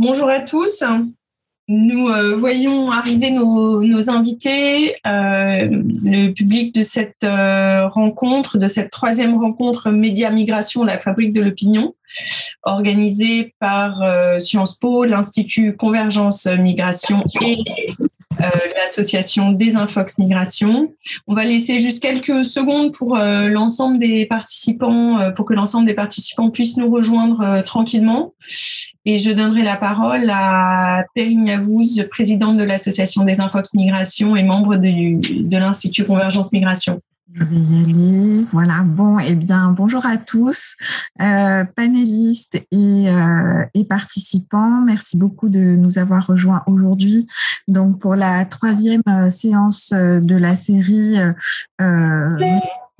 Bonjour à tous. Nous euh, voyons arriver nos, invités, euh, le public de cette euh, rencontre, de cette troisième rencontre Média Migration, la fabrique de l'opinion, organisée par Sciences Po, l'Institut Convergence Migration et l'association Desinfox Migration. On va laisser juste quelques secondes pour l'ensemble des participants, pour que l'ensemble des participants puissent nous rejoindre tranquillement. Et je donnerai la parole à Perrine Yavouz, présidente de l'association Desinfox Migration et membre de l'Institut Convergence Migration. Je vais y aller. Voilà. Bon, eh bien, bonjour à tous, euh, panélistes et, euh, et, participants. Merci beaucoup de nous avoir rejoints aujourd'hui. Donc, pour la troisième euh, séance de la série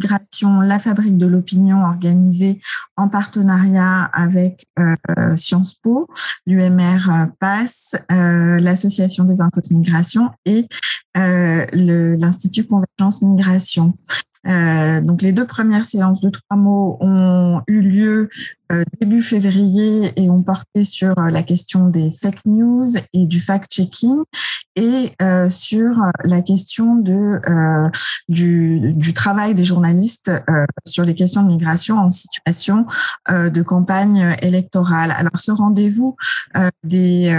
Migration, la fabrique de l'opinion organisée en partenariat avec euh, Sciences Po, l'UMR PASS, l'Association des impôts de migration et euh, l'Institut Convergence Migration. Euh, donc les deux premières séances de trois mots ont eu lieu euh, début février et ont porté sur euh, la question des fake news et du fact-checking et euh, sur la question de du, du, travail des journalistes sur les questions de migration en situation de campagne électorale. Alors ce rendez-vous des,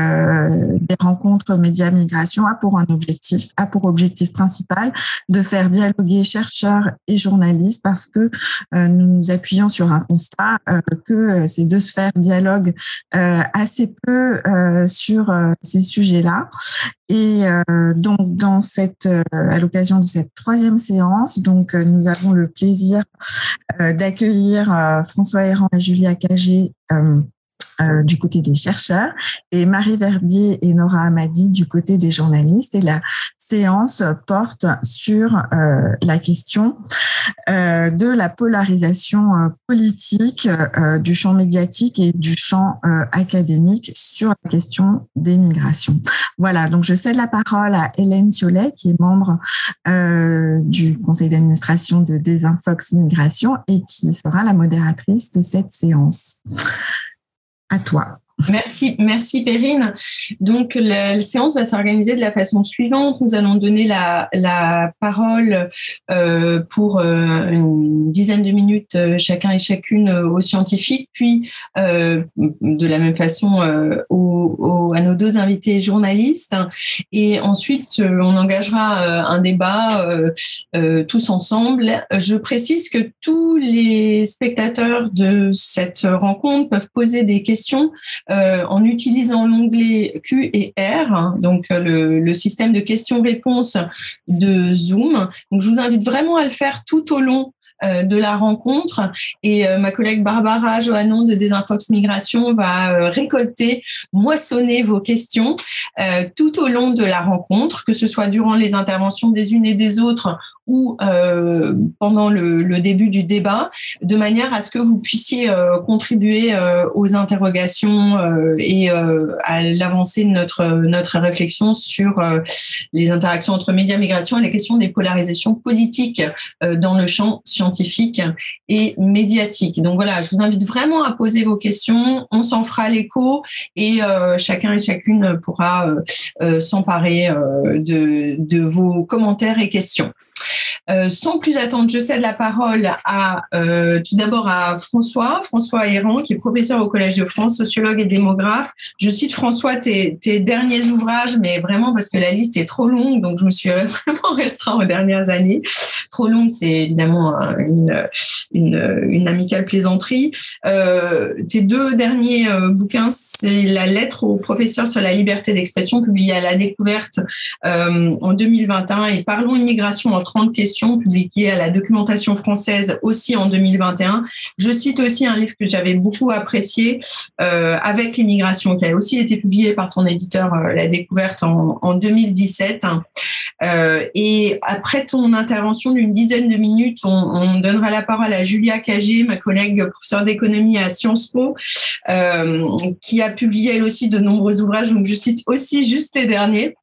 des rencontres médias migration a pour un objectif a pour objectif principal de faire dialoguer chercheurs et journalistes parce que nous nous appuyons sur un constat que euh, ces deux sphères dialoguent euh, assez peu euh, sur ces sujets-là. Et donc, dans cette, à l'occasion de cette troisième séance, donc nous avons le plaisir d'accueillir François Héran et Julia Cagé du côté des chercheurs et Marie Verdier et Nora Amadi du côté des journalistes. Et la séance porte sur euh, la question euh, de la polarisation politique du champ médiatique et du champ académique sur la question des migrations. Voilà, donc je cède la parole à Hélène Thiolet, qui est membre du conseil d'administration de Desinfox Migration et qui sera la modératrice de cette séance à toi. Merci, merci Perrine. Donc la, séance va s'organiser de la façon suivante. Nous allons donner la, parole euh, pour euh, une dizaine de minutes euh, chacun et chacune aux scientifiques, puis de la même façon aux, à nos deux invités journalistes. Et ensuite, on engagera un débat tous ensemble. Je précise que tous les spectateurs de cette rencontre peuvent poser des questions euh, en utilisant l'onglet Q et R, hein, donc euh, le, le système de questions-réponses de Zoom. Donc, je vous invite vraiment à le faire tout au long euh, de la rencontre. Et euh, ma collègue Barbara Johannon de Desinfox Migration va récolter, moissonner vos questions tout au long de la rencontre, que ce soit durant les interventions des unes et des autres ou euh, pendant le, début du débat, de manière à ce que vous puissiez euh, contribuer euh, aux interrogations et à l'avancée de notre, notre réflexion sur les interactions entre médias migration et la question des polarisations politiques dans le champ scientifique et médiatique. Donc voilà, je vous invite vraiment à poser vos questions, on s'en fera l'écho et chacun et chacune pourra s'emparer de vos commentaires et questions. Euh, sans plus attendre, je cède la parole à euh, tout d'abord à François, François Héran, qui est professeur au Collège de France, sociologue et démographe. Je cite François tes, tes derniers ouvrages, mais vraiment parce que la liste est trop longue, donc je me suis vraiment restreint aux dernières années. Trop longue, c'est évidemment une, une, une, amicale plaisanterie. Euh, tes deux derniers euh, bouquins, c'est la lettre au professeur sur la liberté d'expression publiée à la découverte euh, en 2021 et Parlons immigration en 30 questions publié à la documentation française aussi en 2021. Je cite aussi un livre que j'avais beaucoup apprécié euh, avec l'immigration qui a aussi été publié par ton éditeur euh, La Découverte en, en 2017. Euh, et après ton intervention d'une dizaine de minutes, on, on, donnera la parole à Julia Cagé, ma collègue professeure d'économie à Sciences Po, qui a publié elle aussi de nombreux ouvrages. Donc je cite aussi juste les derniers.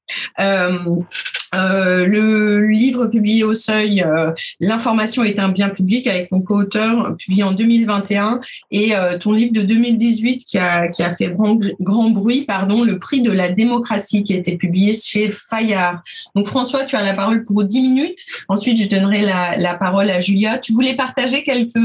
Euh, le livre publié au Seuil, euh, L'information est un bien public, avec ton co-auteur, publié en 2021, et euh, ton livre de 2018 qui a, qui a fait grand, grand bruit, pardon, Le prix de la démocratie, qui a été publié chez Fayard. Donc François, tu as la parole pour 10 minutes. Ensuite, je donnerai la, la parole à Julia. Tu voulais partager quelques,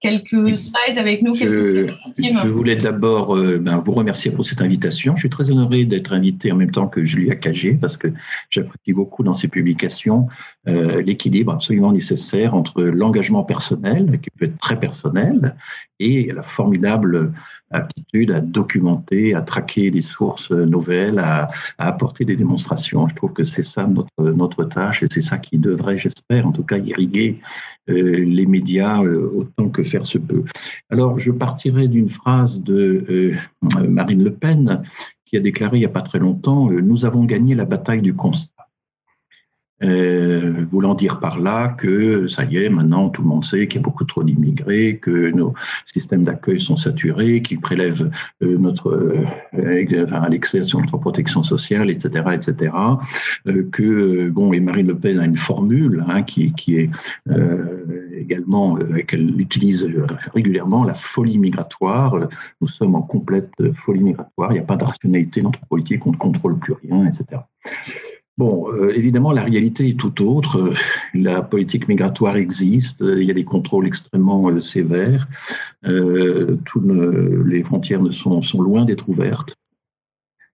quelques slides avec nous Je, je voulais d'abord ben, vous remercier pour cette invitation. Je suis très honoré d'être invité en même temps que Julia Cagé, parce que j'apprécie beaucoup dans ses publications euh, l'équilibre absolument nécessaire entre l'engagement personnel, qui peut être très personnel, et la formidable aptitude à documenter, à traquer des sources nouvelles, à, apporter des démonstrations. Je trouve que c'est ça notre, tâche et c'est ça qui devrait, j'espère, en tout cas, irriguer euh, les médias euh, autant que faire se peut. Alors, je partirai d'une phrase de Marine Le Pen qui a déclaré il n'y a pas très longtemps, nous avons gagné la bataille du constat. Euh, voulant dire par là que ça y est, maintenant tout le monde sait qu'il y a beaucoup trop d'immigrés, que nos systèmes d'accueil sont saturés, qu'ils prélèvent euh, notre euh, enfin, l'excès sur notre protection sociale, etc., etc. Euh, que bon, et Marine Le Pen a une formule hein, qui, qui est également qu'elle utilise régulièrement, la folie migratoire. Nous sommes en complète folie migratoire. Il n'y a pas de rationalité dans notre politique, on ne contrôle plus rien, etc. Bon, euh, évidemment, la réalité est tout autre. La politique migratoire existe, il y a des contrôles extrêmement euh, sévères, euh, les frontières ne sont, loin d'être ouvertes.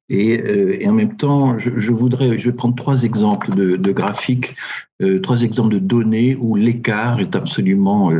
Et, en même temps, je, je, voudrais, je vais prendre trois exemples de, de graphiques, trois exemples de données où l'écart est absolument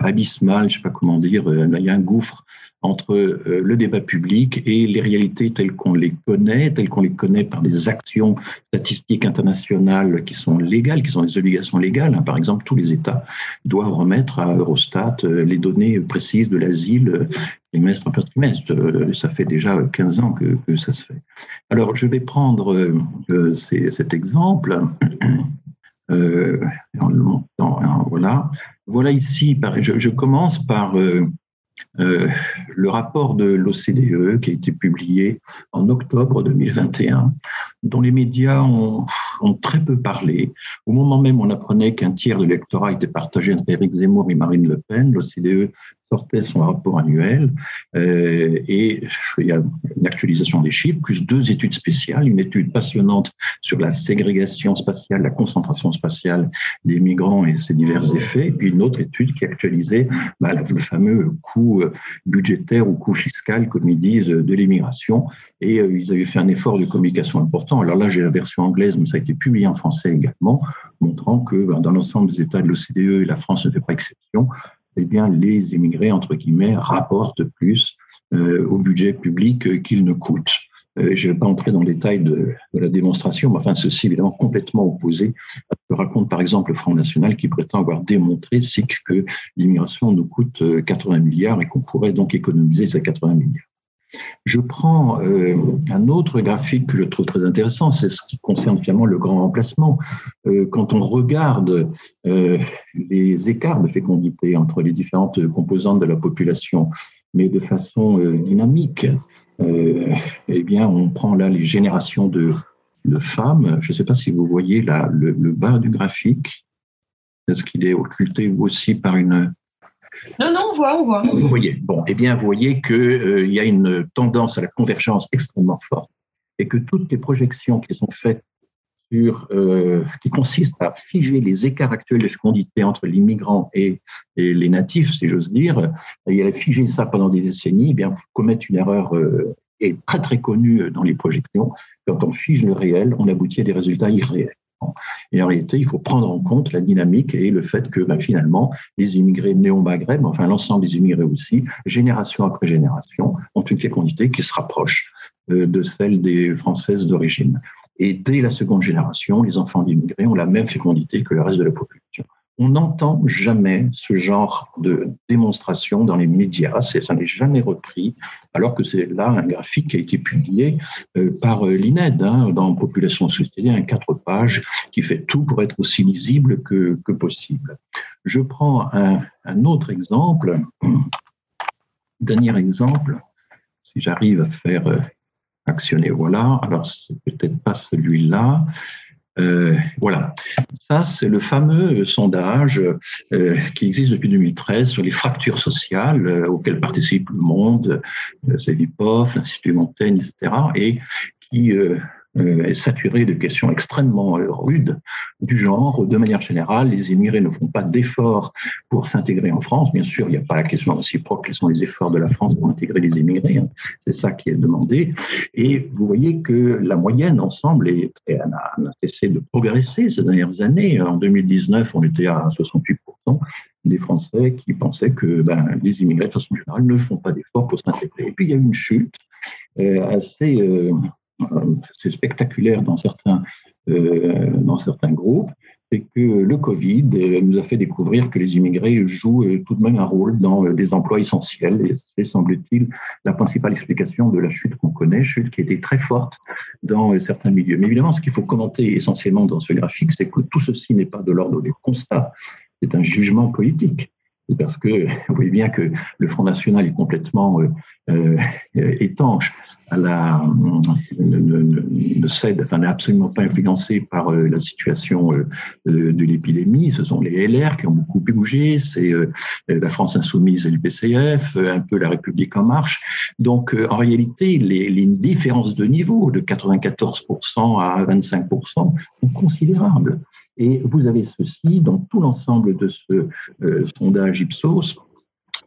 abysmal, je ne sais pas comment dire, il y a un gouffre entre euh, le débat public et les réalités telles qu'on les connaît, telles qu'on les connaît par des actions statistiques internationales qui sont légales, qui sont des obligations légales. Par exemple, tous les États doivent remettre à Eurostat euh, les données précises de l'asile euh, trimestre après trimestre. Ça fait déjà 15 ans que, ça se fait. Alors, je vais prendre cet exemple. Euh, voilà. Voilà ici, je, commence par euh, le rapport de l'OCDE qui a été publié en octobre 2021, dont les médias ont, très peu parlé. Au moment même on apprenait qu'un tiers de l'électorat était partagé entre Éric Zemmour et Marine Le Pen, l'OCDE sortait son rapport annuel euh, et il y a une actualisation des chiffres, plus deux études spéciales, une étude passionnante sur la ségrégation spatiale, la concentration spatiale des migrants et ses divers effets, et puis une autre étude qui actualisait bah, le fameux coût euh, budgétaire ou coût fiscal, comme ils disent, de l'immigration. Et euh, ils avaient fait un effort de communication important. Alors là, j'ai la version anglaise, mais ça a été publié en français également, montrant que bah, dans l'ensemble des États de l'OCDE, et la France ne fait pas exception, eh bien, les immigrés, entre guillemets, rapportent plus euh, au budget public qu'ils ne coûtent. Euh, je ne vais pas entrer dans le détail de, la démonstration, mais enfin, ceci est évidemment complètement opposé à ce que raconte par exemple le Front National qui prétend avoir démontré que l'immigration nous coûte 80 euh, milliards et qu'on pourrait donc économiser ces 80 milliards. Je prends euh, un autre graphique que je trouve très intéressant, c'est ce qui concerne finalement le grand remplacement. Euh, quand on regarde euh, les écarts de fécondité entre les différentes composantes de la population, mais de façon dynamique, eh bien, on prend là les générations de, femmes. Je ne sais pas si vous voyez là le, le bas du graphique. Est-ce qu'il est occulté aussi par une, non, non, on voit, on voit. Vous voyez. Bon, eh bien, vous voyez qu'il euh, y a une tendance à la convergence extrêmement forte et que toutes les projections qui sont faites sur, euh, qui consistent à figer les écarts actuels de fécondité entre l'immigrant et, et, les natifs, si j'ose dire, et à figer ça pendant des décennies, eh bien, vous commettez une erreur euh, très très connue dans les projections. Quand on fige le réel, on aboutit à des résultats irréels. Et en réalité, il faut prendre en compte la dynamique et le fait que ben, finalement, les immigrés néo-maghreb, enfin l'ensemble des immigrés aussi, génération après génération, ont une fécondité qui se rapproche euh, de celle des Françaises d'origine. Et dès la seconde génération, les enfants d'immigrés ont la même fécondité que le reste de la population. On n'entend jamais ce genre de démonstration dans les médias, ça n'est jamais repris, alors que c'est là un graphique qui a été publié euh, par euh, l'INED hein, dans Population Société, un quatre pages qui fait tout pour être aussi lisible que, possible. Je prends un, un autre exemple, dernier exemple, si j'arrive à faire euh, actionner. Voilà. Alors, c'est peut-être pas celui-là. Euh, voilà. Ça, c'est le fameux sondage euh, qui existe depuis 2013 sur les fractures sociales euh, auxquelles participe le monde, c'est l'IPOF, l'Institut Montaigne, etc. et qui euh, saturé de questions extrêmement euh, rudes du genre, de manière générale, les immigrés ne font pas d'efforts pour s'intégrer en France. Bien sûr, il n'y a pas la question réciproque, quels sont les efforts de la France pour intégrer les immigrés. Hein. C'est ça qui est demandé. Et vous voyez que la moyenne ensemble est, a, cessé de progresser ces dernières années. En 2019, on était à 68% des Français qui pensaient que ben, les immigrés, de façon générale, ne font pas d'efforts pour s'intégrer. Et puis, il y a eu une chute euh, assez c'est spectaculaire dans certains, euh, dans certains groupes, c'est que le Covid euh, nous a fait découvrir que les immigrés jouent euh, tout de même un rôle dans des emplois essentiels. Et c'est, semble-t-il, la principale explication de la chute qu'on connaît, chute qui était très forte dans certains milieux. Mais évidemment, ce qu'il faut commenter essentiellement dans ce graphique, c'est que tout ceci n'est pas de l'ordre des constats, c'est un jugement politique parce que vous voyez bien que le Front National est complètement étanche la, cède, enfin, n'est absolument pas influencé par euh, la situation euh, de l'épidémie. Ce sont les LR qui ont beaucoup bougé, c'est euh, la France insoumise et le PCF, un peu la République en marche. Donc, en réalité, les, différences de niveau de 94% à 25% sont considérables. Et vous avez ceci dans tout l'ensemble de ce sondage Ipsos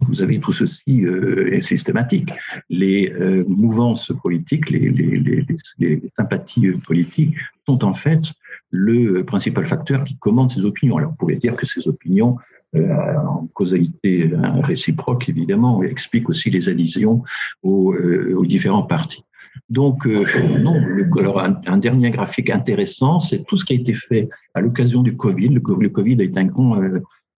vous avez tout ceci euh, systématique. Les euh, mouvances politiques, les, sympathies politiques sont en fait le principal facteur qui commande ces opinions. Alors, vous pouvez dire que ces opinions, euh, en causalité réciproque, évidemment, expliquent aussi les adhésions aux, euh, aux différents partis. Donc, non, alors un, dernier graphique intéressant, c'est tout ce qui a été fait à l'occasion du Covid. Le, le, Covid a été un grand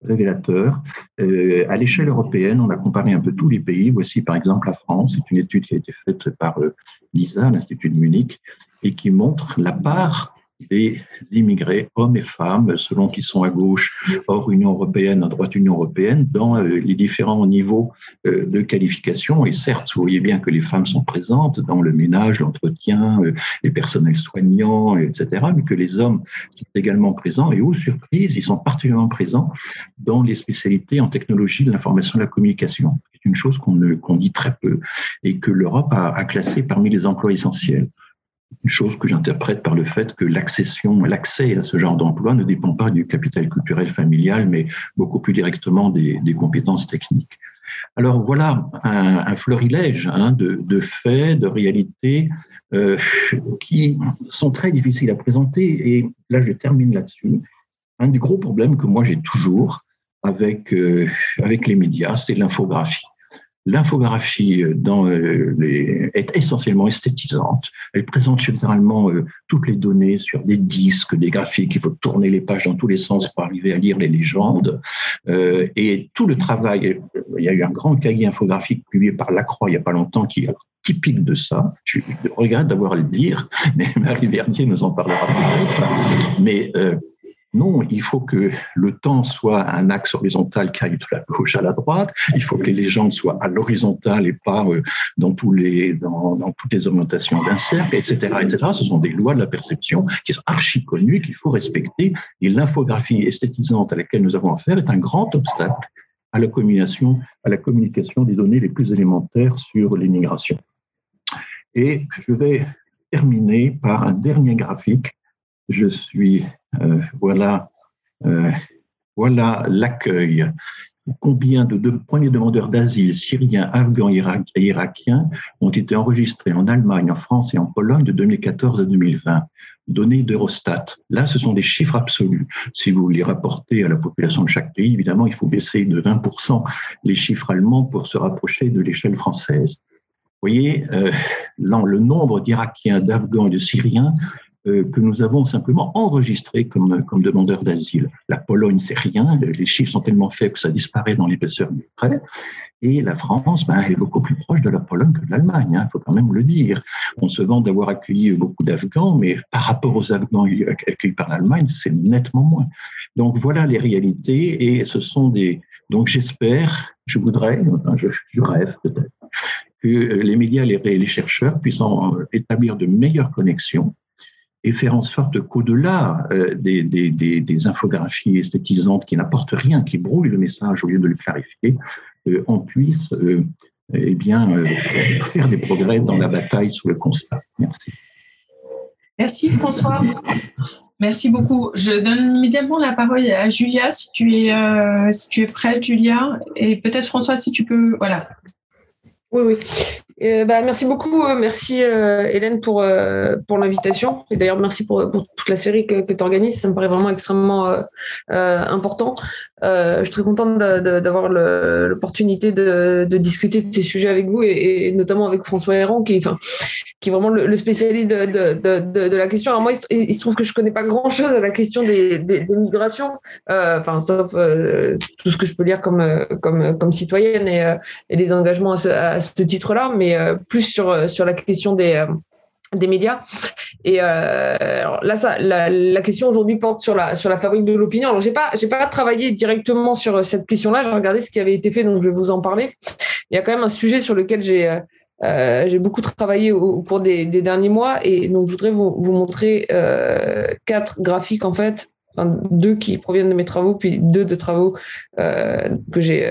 révélateur. Euh, à l'échelle européenne, on a comparé un peu tous les pays. Voici par exemple la France. C'est une étude qui a été faite par euh, l'ISA, l'Institut de Munich, et qui montre la part des immigrés, hommes et femmes, selon qu'ils sont à gauche, hors Union européenne, à droite Union européenne, dans euh, les différents niveaux euh, de qualification. Et certes, vous voyez bien que les femmes sont présentes dans le ménage, l'entretien, euh, les personnels soignants, etc., mais que les hommes sont également présents. Et aux surprises, ils sont particulièrement présents dans les spécialités en technologie de l'information et de la communication. C'est une chose qu'on dit très peu et que l'Europe a, a classé parmi les emplois essentiels chose que j'interprète par le fait que l'accès à ce genre d'emploi ne dépend pas du capital culturel familial, mais beaucoup plus directement des, compétences techniques. Alors voilà un, un florilège hein, de, faits, de réalités euh, qui sont très difficiles à présenter. Et là, je termine là-dessus. Un des gros problèmes que moi j'ai toujours avec, euh, avec les médias, c'est l'infographie. L'infographie euh, euh, est essentiellement esthétisante. Elle présente généralement euh, toutes les données sur des disques, des graphiques. Il faut tourner les pages dans tous les sens pour arriver à lire les légendes. et tout le travail, il y a eu un grand cahier infographique publié par Lacroix il n'y a pas longtemps qui est typique de ça. Je regrette d'avoir à le dire, mais Marie Vernier nous en parlera peut-être. Mais non, il faut que le temps soit un axe horizontal qui aille de la gauche à la droite. Il faut que les légendes soient à l'horizontale et pas euh, dans, les, dans, dans toutes les orientations d'un cercle, etc., etc. Ce sont des lois de la perception qui sont archi connues, qu'il faut respecter. Et l'infographie esthétisante à laquelle nous avons affaire est un grand obstacle à la communication, à la communication des données les plus élémentaires sur l'immigration. Et je vais terminer par un dernier graphique. Je suis voilà, euh, voilà l'accueil. Combien de, premiers demandeurs d'asile syriens, afghans et irakiens ont été enregistrés en Allemagne, en France et en Pologne de 2014 à 2020 Données d'Eurostat. Là, ce sont des chiffres absolus. Si vous les rapportez à la population de chaque pays, évidemment, il faut baisser de 20% les chiffres allemands pour se rapprocher de l'échelle française. Vous voyez, euh, le nombre d'Irakiens, d'Afghans et de Syriens euh, que nous avons simplement enregistrés comme, comme demandeurs d'asile. La Pologne, c'est rien, les chiffres sont tellement faibles que ça disparaît dans l'épaisseur du trait. Et la France ben, est beaucoup plus proche de la Pologne que de l'Allemagne, il hein, faut quand même le dire. On se vante d'avoir accueilli beaucoup d'Afghans, mais par rapport aux Afghans accueillis par l'Allemagne, c'est nettement moins. Donc voilà les réalités, et ce sont des. Donc j'espère, je voudrais, je, je rêve peut-être, que les médias et les chercheurs puissent établir de meilleures connexions et faire en sorte qu'au-delà euh, des, des, des, infographies esthétisantes qui n'apportent rien, qui brouillent le message au lieu de le clarifier, euh, on puisse euh, eh bien, faire des progrès dans la bataille sur le constat. Merci. Merci François. Merci beaucoup. Je donne immédiatement la parole à Julia si tu es, si tu es prête, Julia. Et peut-être François, si tu peux. Voilà. Oui, oui. Euh, bah, merci beaucoup, euh, merci euh, Hélène pour, pour l'invitation. Et d'ailleurs, merci pour, toute la série que, tu organises. Ça me paraît vraiment extrêmement important. je suis très contente d'avoir l'opportunité de, discuter de ces sujets avec vous et, notamment avec François Héran, qui, est vraiment le, spécialiste de, la question. Alors moi, il, se trouve que je connais pas grand-chose à la question des, migrations, enfin, sauf tout ce que je peux lire comme, comme, comme citoyenne et, et les engagements à ce, à ce titre-là. Mais euh, plus sur, euh, sur la question des, euh, des médias. Et là, ça, la, question aujourd'hui porte sur la, sur la fabrique de l'opinion. Alors, j'ai pas, pas travaillé directement sur cette question-là. J'ai regardé ce qui avait été fait, donc je vais vous en parler. Il y a quand même un sujet sur lequel j'ai, beaucoup travaillé au, cours des, derniers mois, et donc je voudrais vous, montrer quatre graphiques en fait. deux qui proviennent de mes travaux, puis deux de travaux que j'ai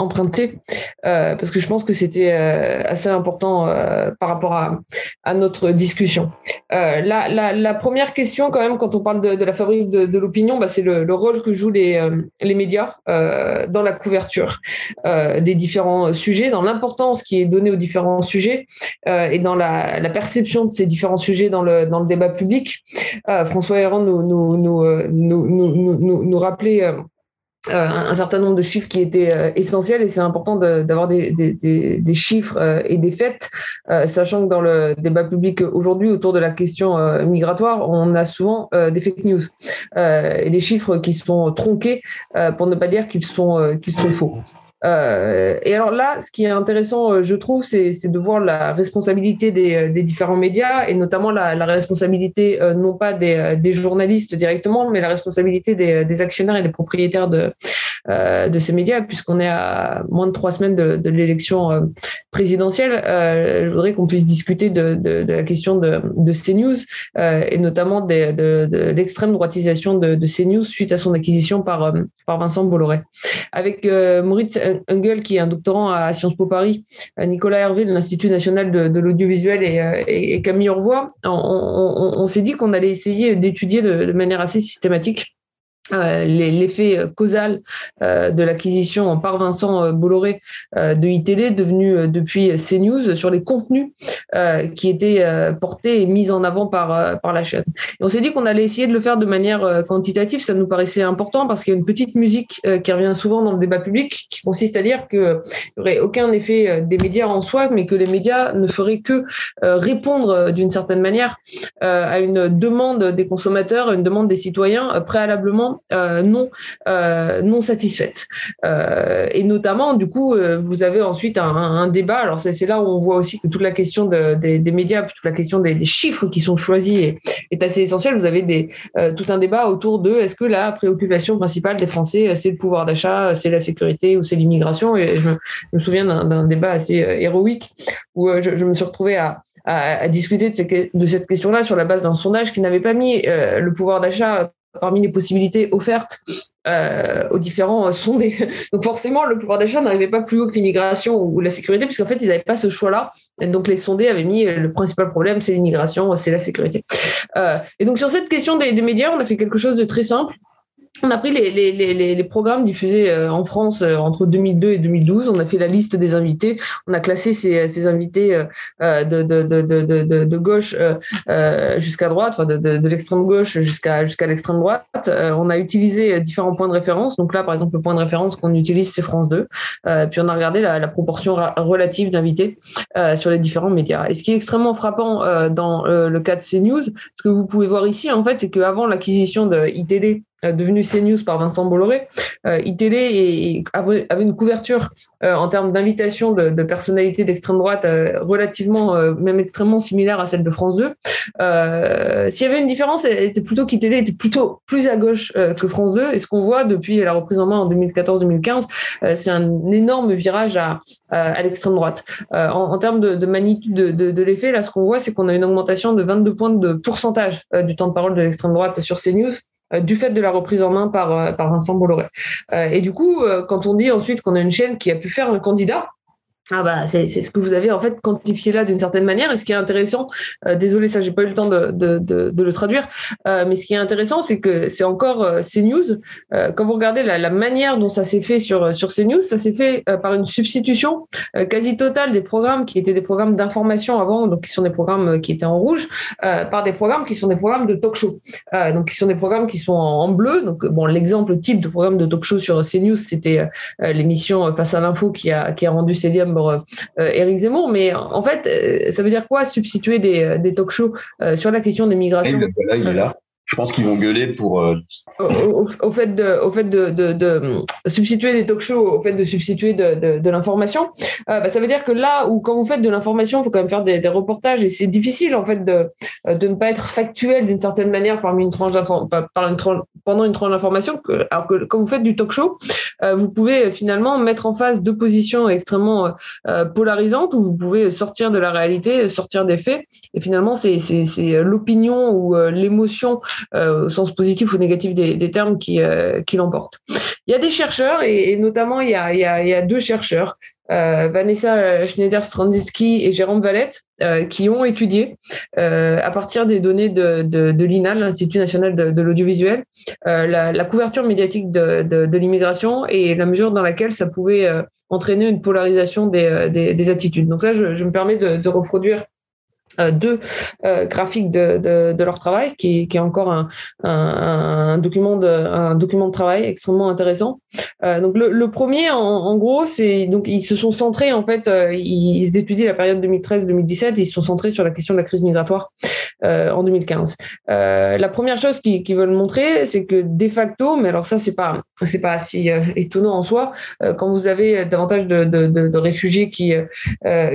emprunté euh, parce que je pense que c'était euh, assez important euh, par rapport à, à, notre discussion. La, la, la, première question quand même quand on parle de, de la fabrique de, de l'opinion, bah, c'est le, le, rôle que jouent les, les médias dans la couverture des différents sujets, dans l'importance qui est donnée aux différents sujets et dans la, la, perception de ces différents sujets dans le, dans le débat public. François Héran nous, nous, nous, nous, nous, nous, nous rappelait euh, un certain nombre de chiffres qui étaient euh, essentiels et c'est important d'avoir des, des, des, chiffres euh, et des faits, sachant que dans le débat public aujourd'hui autour de la question migratoire, on a souvent des fake news et des chiffres qui sont tronqués pour ne pas dire qu'ils sont, qu'ils sont faux. Euh, et alors là, ce qui est intéressant, euh, je trouve, c'est de voir la responsabilité des, euh, différents médias et notamment la, responsabilité non pas des, journalistes directement, mais la responsabilité des, actionnaires et des propriétaires de, ces médias, puisqu'on est à moins de trois semaines de, l'élection présidentielle. je voudrais qu'on puisse discuter de, la question de, CNews et notamment de, l'extrême droitisation de, de CNews suite à son acquisition par, par Vincent Bolloré. Avec Maurice Engel, qui est un doctorant à Sciences Po Paris, Nicolas Hervé de l'Institut national de, l'audiovisuel euh, et, Camille Orvois, on s'est dit qu'on allait essayer d'étudier de, manière assez systématique euh, l'effet euh, causal euh, de l'acquisition par Vincent Bolloré de ITL devenu depuis CNews sur les contenus qui étaient portés et mis en avant par, par la chaîne. On s'est dit qu'on allait essayer de le faire de manière quantitative, ça nous paraissait important parce qu'il y a une petite musique qui revient souvent dans le débat public qui consiste à dire qu'il n'y aurait aucun effet des médias en soi, mais que les médias ne feraient que répondre d'une certaine manière à une demande des consommateurs, une demande des citoyens préalablement euh, non euh, non satisfaites. Euh, et notamment, du coup, vous avez ensuite un, débat. Alors c'est là où on voit aussi que toute la question des, médias, toute la question des, chiffres qui sont choisis est, assez essentielle. Vous avez tout un débat autour de est-ce que la préoccupation principale des Français, c'est le pouvoir d'achat, c'est la sécurité ou c'est l'immigration? Et je me, souviens d'un débat assez héroïque où je, me suis retrouvée à, discuter de cette question-là sur la base d'un sondage qui n'avait pas mis le pouvoir d'achat parmi les possibilités offertes euh, aux différents sondés. Donc forcément, le pouvoir d'achat n'arrivait pas plus haut que l'immigration ou la sécurité, puisqu'en fait, ils n'avaient pas ce choix-là. Donc les sondés avaient mis euh, le principal problème, c'est l'immigration, c'est la sécurité. Euh, et donc sur cette question des, médias, on a fait quelque chose de très simple on a pris les, programmes diffusés euh, en France euh, entre 2002 et 2012. On a fait la liste des invités. On a classé ces, invités euh, de, gauche jusqu'à droite, de, l'extrême gauche jusqu'à jusqu'à l'extrême droite. On a utilisé différents points de référence. Donc là, par exemple, le point de référence qu'on utilise, c'est France 2. Puis on a regardé la, la proportion relative d'invités sur les différents médias. Et ce qui est extrêmement frappant dans le cas de CNews, ce que vous pouvez voir ici, en fait, c'est qu'avant l'acquisition de ITD devenu CNews par Vincent Bolloré, iTélé avait, une couverture en termes d'invitation de, de, personnalités d'extrême droite relativement, même extrêmement similaire à celle de France 2. S'il y avait une différence, elle était plutôt qu'ITélé était plutôt plus à gauche que France 2. Et ce qu'on voit depuis la reprise en main en 2014-2015, c'est un énorme virage à, à l'extrême droite. En, en, termes de, de magnitude de, de, de l'effet, là, ce qu'on voit, c'est qu'on a une augmentation de 22 points de pourcentage du temps de parole de l'extrême droite sur CNews euh, du fait de la reprise en main par, euh, par Vincent Bolloré. Euh, et du coup, quand on dit ensuite qu'on a une chaîne qui a pu faire un candidat, ah bah c'est ce que vous avez en fait quantifié là d'une certaine manière. Et ce qui est intéressant, euh, désolé ça j'ai pas eu le temps de, de, de, de le traduire, euh, mais ce qui est intéressant c'est que c'est encore euh, CNews. Euh, quand vous regardez la, la manière dont ça s'est fait sur sur CNews, ça s'est fait euh, par une substitution quasi totale des programmes qui étaient des programmes d'information avant, donc qui sont des programmes qui étaient en rouge, par des programmes qui sont des programmes de talk-show, donc qui sont des programmes qui sont en, bleu. Donc bon l'exemple type de programme de talk-show sur CNews c'était l'émission Face à l'info qui a qui a rendu Célium Éric euh, Zemmour, mais en fait, euh, ça veut dire quoi substituer des, euh, talk shows sur la question des migrations? Là je pense qu'ils vont gueuler pour. Euh, au, fait de, au fait de, de, substituer des talk-shows, au fait de substituer de, de, l'information, euh, bah, ça veut dire que là où quand vous faites de l'information, il faut quand même faire des, reportages et c'est difficile en fait de, de ne pas être factuel d'une certaine manière parmi une tranche par une tranche, pendant une tranche d'information. Alors que quand vous faites du talk-show, euh, vous pouvez finalement mettre en face deux positions extrêmement polarisantes où vous pouvez sortir de la réalité, sortir des faits et finalement c'est l'opinion ou l'émotion euh, au sens positif ou négatif des, termes qui, euh, qui l'emportent. Il y a des chercheurs, et, notamment il y, a, il, y a, il y a, deux chercheurs, euh, Vanessa Schneider-Strandzitsky et Jérôme Valette, qui ont étudié, à partir des données de, de, de l'INAL, l'Institut national de, l'audiovisuel, la, la, couverture médiatique de, de, l'immigration et la mesure dans laquelle ça pouvait entraîner une polarisation des, des, des, attitudes. Donc là, je, je me permets de, reproduire euh, deux euh, graphiques de, de, leur travail, qui, qui est encore un, un, document de, un document de travail extrêmement intéressant. Euh, donc le, le, premier, en, gros, c'est donc ils se sont centrés en fait, euh, ils étudient la période 2013-2017, ils se sont centrés sur la question de la crise migratoire en 2015. la première chose qu'ils veulent montrer, c'est que de facto, mais alors ça c'est pas c'est pas si étonnant en soi, quand vous avez davantage de, de réfugiés qui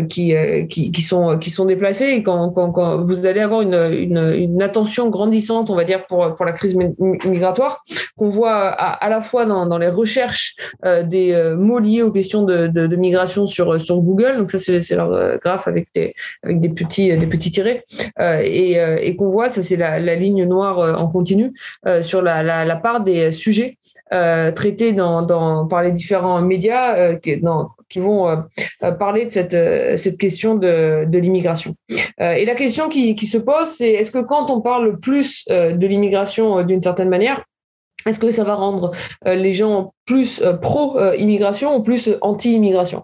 qui, qui qui sont qui sont déplacés quand, vous allez avoir une, une, attention grandissante, on va dire, pour, pour la crise migratoire, qu'on voit à, à, la fois dans, dans les recherches euh, des euh, mots liés aux questions de, de, migration sur, sur Google, donc ça c'est leur euh, graphe avec des, avec des, petits, des petits tirés, euh, et, euh, et qu'on voit, ça c'est la, ligne noire en continu, sur la, la, la part des sujets traités dans, dans, par les différents médias dans, qui vont euh, euh, parler de cette, euh, cette question de, de l'immigration. et la question qui, qui se pose, c'est est-ce que quand on parle plus de l'immigration d'une certaine manière, est-ce que ça va rendre les gens plus pro-immigration ou plus anti-immigration?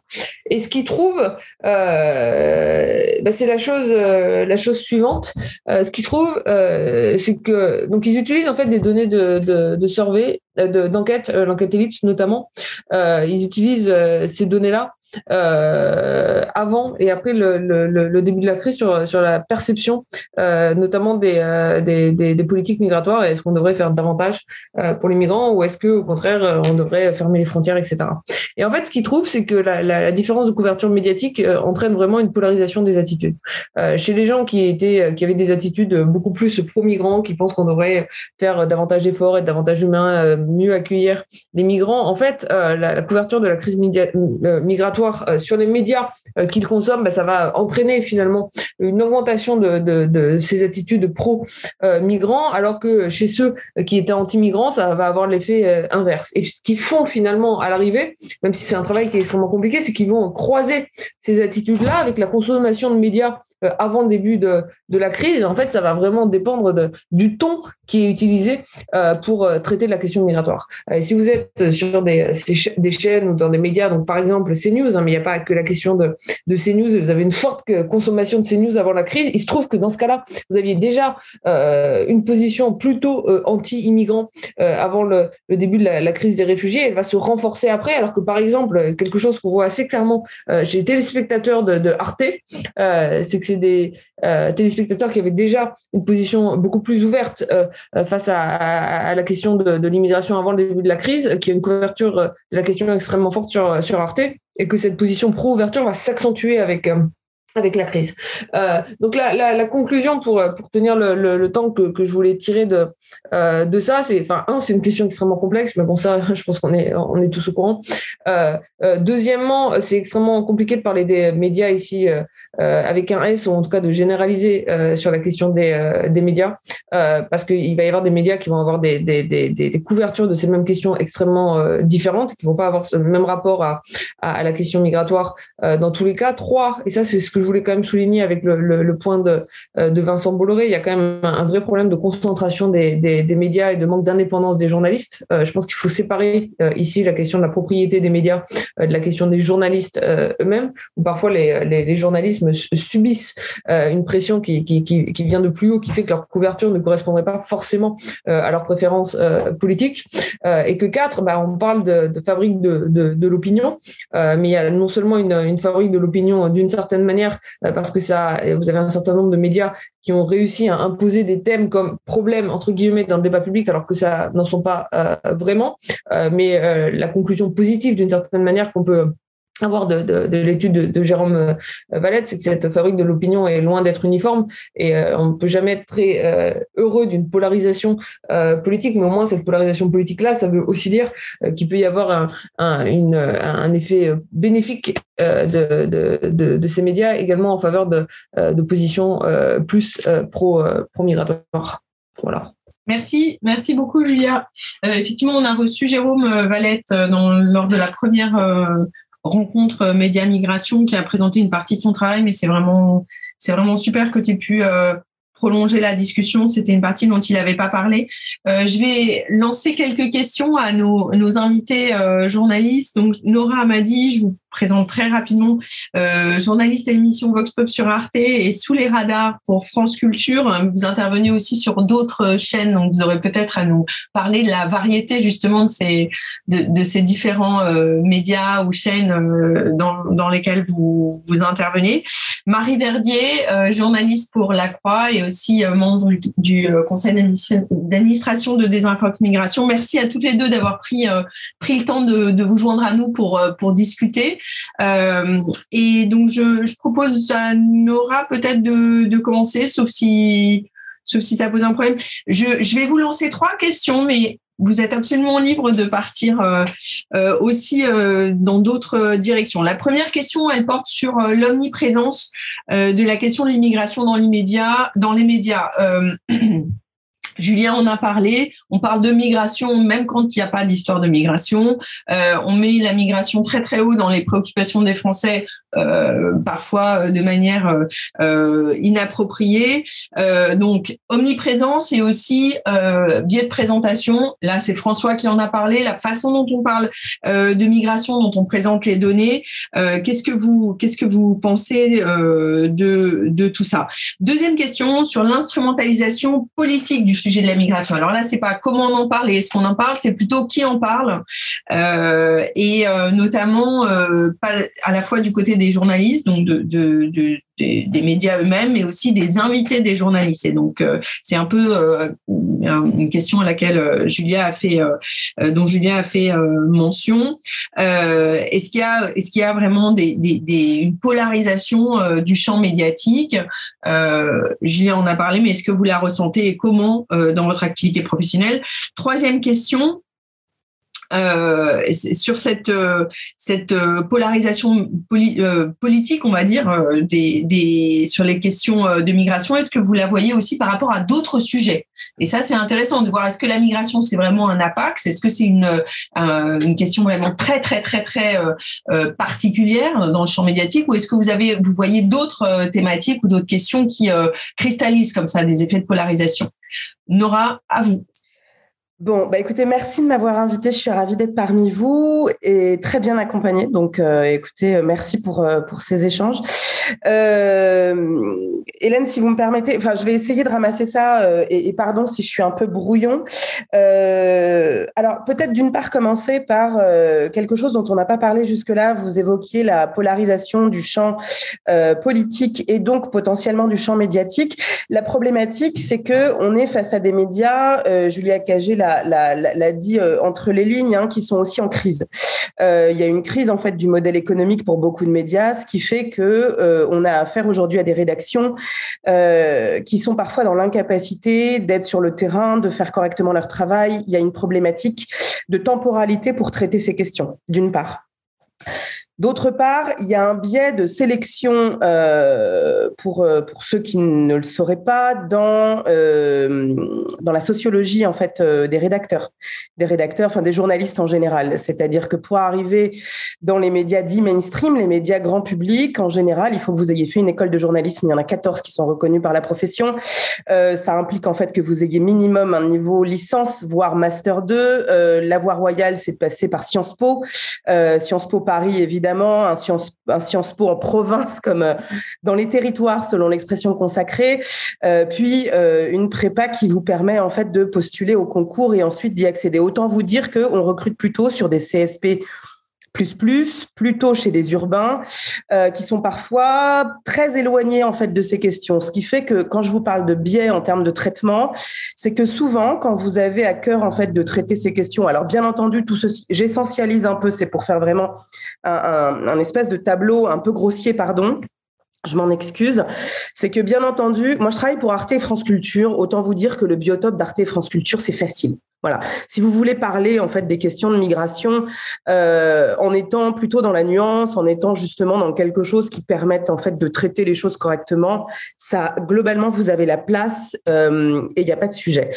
Et ce qu'ils trouvent, bah c'est la chose, la chose suivante. ce qu'ils trouvent, c'est que donc ils utilisent en fait des données de, de, de survey, d'enquête, l'enquête ellipse notamment. ils utilisent ces données-là euh, avant et après le, début de la crise sur, sur la perception, euh, notamment des, euh, des, des, politiques migratoires. Est-ce qu'on devrait faire davantage pour les migrants ou est-ce que au contraire on devrait fermer les frontières, etc. Et en fait, ce qu'ils trouvent, c'est que la, différence de couverture médiatique entraîne vraiment une polarisation des attitudes. chez les gens qui étaient qui avaient des attitudes beaucoup plus pro-migrants, qui pensent qu'on devrait faire davantage d'efforts, être davantage humain, mieux accueillir les migrants, en fait, la, couverture de la crise migratoire euh, sur les médias euh, qu'ils consomment, bah, ça va entraîner finalement une augmentation de, ces attitudes pro-migrants, alors que chez ceux qui étaient anti-migrants, ça va avoir l'effet euh, inverse. Et ce qu'ils font finalement à l'arrivée, même si c'est un travail qui est extrêmement compliqué, c'est qu'ils vont croiser ces attitudes-là avec la consommation de médias avant le début de, de, la crise. En fait, ça va vraiment dépendre du ton qui est utilisé euh, pour traiter la question migratoire. Si vous êtes sur des, des chaînes ou dans des médias, donc par exemple CNews, Hein, mais il n'y a pas que la question de, de CNews. Vous avez une forte consommation de CNews avant la crise. Il se trouve que dans ce cas-là, vous aviez déjà euh, une position plutôt euh, anti-immigrant euh, avant le, début de la, la, crise des réfugiés. Elle va se renforcer après, alors que par exemple, quelque chose qu'on voit assez clairement chez les téléspectateurs de, de Arte, c'est que des téléspectateurs qui avaient déjà une position beaucoup plus ouverte face à, la question de, l'immigration avant le début de la crise, qui a une couverture de la question extrêmement forte sur, sur Arte, et que cette position pro-ouverture va s'accentuer avec avec la crise. Euh, donc la, conclusion pour, pour tenir le, le, temps que, que, je voulais tirer de, euh, de ça, c'est, enfin, un, c'est une question extrêmement complexe, mais bon, ça, je pense qu'on est, on est tous au courant. Euh, deuxièmement, c'est extrêmement compliqué de parler des médias ici avec un S, ou en tout cas de généraliser sur la question des, des médias, parce qu'il va y avoir des médias qui vont avoir des, des, des, des couvertures de ces mêmes questions extrêmement différentes, qui vont pas avoir ce même rapport à, à, à la question migratoire dans tous les cas. Trois, et ça, c'est ce que je voulais quand même souligner avec le, point de, euh, de, Vincent Bolloré, il y a quand même un, vrai problème de concentration des, médias et de manque d'indépendance des journalistes. Euh, je pense qu'il faut séparer euh, ici la question de la propriété des médias de la question des journalistes eux-mêmes, où parfois les, les, journalistes subissent une pression qui, vient de plus haut, qui fait que leur couverture ne correspondrait pas forcément à leurs préférences politiques. et que quatre, bah, on parle de, fabrique de, l'opinion, mais il y a non seulement une fabrique de l'opinion d'une certaine manière, euh, parce que ça, vous avez un certain nombre de médias qui ont réussi à imposer des thèmes comme problème entre guillemets dans le débat public, alors que ça n'en sont pas euh, vraiment. Euh, mais la conclusion positive d'une certaine manière qu'on peut avoir de, de, de l'étude de, Jérôme euh, Valette, c'est que cette fabrique de l'opinion est loin d'être uniforme et euh, on ne peut jamais être très euh, heureux d'une polarisation politique, mais au moins cette polarisation politique-là, ça veut aussi dire qu'il peut y avoir un, effet bénéfique de, ces médias également en faveur de, positions plus pro, pro-migratoires. Voilà. Merci, merci beaucoup Julia. effectivement, on a reçu Jérôme Valette lors de la première rencontre Média Migration qui a présenté une partie de son travail, mais c'est vraiment, c'est vraiment super que tu aies pu euh, prolonger la discussion. C'était une partie dont il n'avait pas parlé. Euh, je vais lancer quelques questions à nos, nos invités euh, journalistes. Donc, Nora Amadi, je vous présente très rapidement, euh, journaliste à l'émission Vox Pop sur Arte et sous les radars pour France Culture. Vous intervenez aussi sur d'autres chaînes, donc vous aurez peut-être à nous parler de la variété justement de ces, de, de ces différents euh, médias ou chaînes euh, dans, dans lesquels vous, vous intervenez. Marie Verdier, euh, journaliste pour La Croix et aussi euh, membre du, du conseil d'administration de Désinfox Migration. Merci à toutes les deux d'avoir pris, pris le temps de, de vous joindre à nous pour, pour discuter. Euh, et donc, je, propose à Nora peut-être de, commencer, sauf si, sauf si ça pose un problème. Je, vais vous lancer trois questions, mais vous êtes absolument libre de partir euh, euh, aussi dans d'autres directions. La première question, elle porte sur l'omniprésence de la question de l'immigration dans les médias. Julien en a parlé. On parle de migration même quand il n'y a pas d'histoire de migration. Euh, on met la migration très très haut dans les préoccupations des Français euh, parfois euh, de manière euh, inappropriée. Donc omniprésence et aussi biais de présentation. Là, c'est François qui en a parlé. La façon dont on parle de migration, dont on présente les données. qu'est-ce que vous qu'est-ce que vous pensez de de tout ça? Deuxième question sur l'instrumentalisation politique du sujet de la migration. Alors là, c'est pas comment on en parle et est-ce qu'on en parle, c'est plutôt qui en parle et notamment à la fois du côté des journalistes, donc de, de, des, médias eux-mêmes, mais aussi des invités des journalistes. Et donc, euh, c'est un peu euh, une question à laquelle euh, Julia a fait, dont Julia a fait mention. est-ce qu'il y a, est-ce qu'il y a vraiment des, des, une polarisation du champ médiatique? Julia en a parlé, mais est-ce que vous la ressentez et comment dans votre activité professionnelle? Troisième question euh, sur cette euh, cette euh, polarisation politique, on va dire, sur les questions de migration. Est-ce que vous la voyez aussi par rapport à d'autres sujets? Et ça, c'est intéressant de voir. Est-ce que la migration c'est vraiment un apax Est-ce que c'est une une question vraiment très très très très particulière dans le champ médiatique? Ou est-ce que vous avez vous voyez d'autres thématiques ou d'autres questions qui cristallisent comme ça des effets de polarisation? Nora, à vous. Bon, bah écoutez, merci de m'avoir invité. Je suis ravie d'être parmi vous et très bien accompagnée. Donc, euh, écoutez, euh, merci pour, euh, pour ces échanges. Hélène, si vous me permettez, enfin, je vais essayer de ramasser ça et, pardon si je suis un peu brouillon. alors, peut-être d'une part commencer par quelque chose dont on n'a pas parlé jusque-là. Vous évoquiez la polarisation du champ politique et donc potentiellement du champ médiatique. La problématique, c'est que on est face à des médias, Julia Cagé l'a dit euh, entre les lignes, hein, qui sont aussi en crise. Euh, il y a une crise en fait du modèle économique pour beaucoup de médias, ce qui fait que on a affaire aujourd'hui à des rédactions qui sont parfois dans l'incapacité d'être sur le terrain, de faire correctement leur travail. Il y a une problématique de temporalité pour traiter ces questions, d'une part. D'autre part, il y a un biais de sélection euh, pour, euh, pour ceux qui ne le sauraient pas dans, euh, la sociologie en fait des rédacteurs, des rédacteurs, des journalistes en général. C'est-à-dire que pour arriver dans les médias dits mainstream, les médias grand public, en général, il faut que vous ayez fait une école de journalisme. Il y en a 14 qui sont reconnus par la profession. ça implique en fait que vous ayez minimum un niveau licence, voire master 2. la voie royale, c'est de passer par Sciences Po, Sciences Po Paris évidemment un Sciences, un Sciences Po en province comme euh, dans les territoires selon l'expression consacrée, euh, puis euh, une prépa qui vous permet en fait de postuler au concours et ensuite d'y accéder. Autant vous dire qu'on recrute plutôt sur des CSP plus plus, plutôt chez des urbains euh, qui sont parfois très éloignés en fait de ces questions. Ce qui fait que quand je vous parle de biais en termes de traitement, c'est que souvent quand vous avez à cœur en fait de traiter ces questions, alors bien entendu tout ceci, j'essentialise un peu, c'est pour faire vraiment un, espèce de tableau un peu grossier, pardon je m'en excuse, c'est que bien entendu, moi je travaille pour Arte et France Culture, autant vous dire que le biotope d'Arte et France Culture, c'est facile. Voilà. Si vous voulez parler en fait des questions de migration euh, en étant plutôt dans la nuance, en étant justement dans quelque chose qui permette en fait de traiter les choses correctement, ça globalement vous avez la place euh, et il n'y a pas de sujet.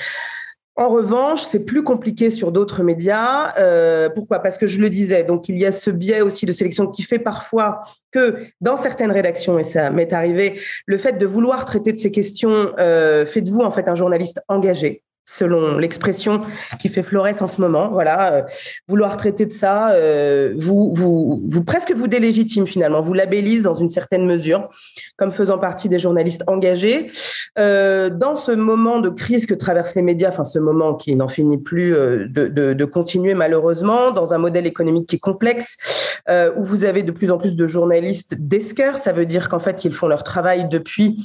En revanche, c'est plus compliqué sur d'autres médias. Euh, pourquoi? Parce que je le disais, donc il y a ce biais aussi de sélection qui fait parfois que dans certaines rédactions, et ça m'est arrivé, le fait de vouloir traiter de ces questions euh, fait de vous en fait un journaliste engagé selon l'expression qui fait florès en ce moment. Voilà, euh, vouloir traiter de ça, euh, vous, presque vous délégitime finalement, vous labellise dans une certaine mesure comme faisant partie des journalistes engagés. Euh, dans ce moment de crise que traversent les médias, enfin ce moment qui n'en finit plus de, de, continuer malheureusement, dans un modèle économique qui est complexe, où vous avez de plus en plus de journalistes d'esqueurs, ça veut dire qu'en fait ils font leur travail depuis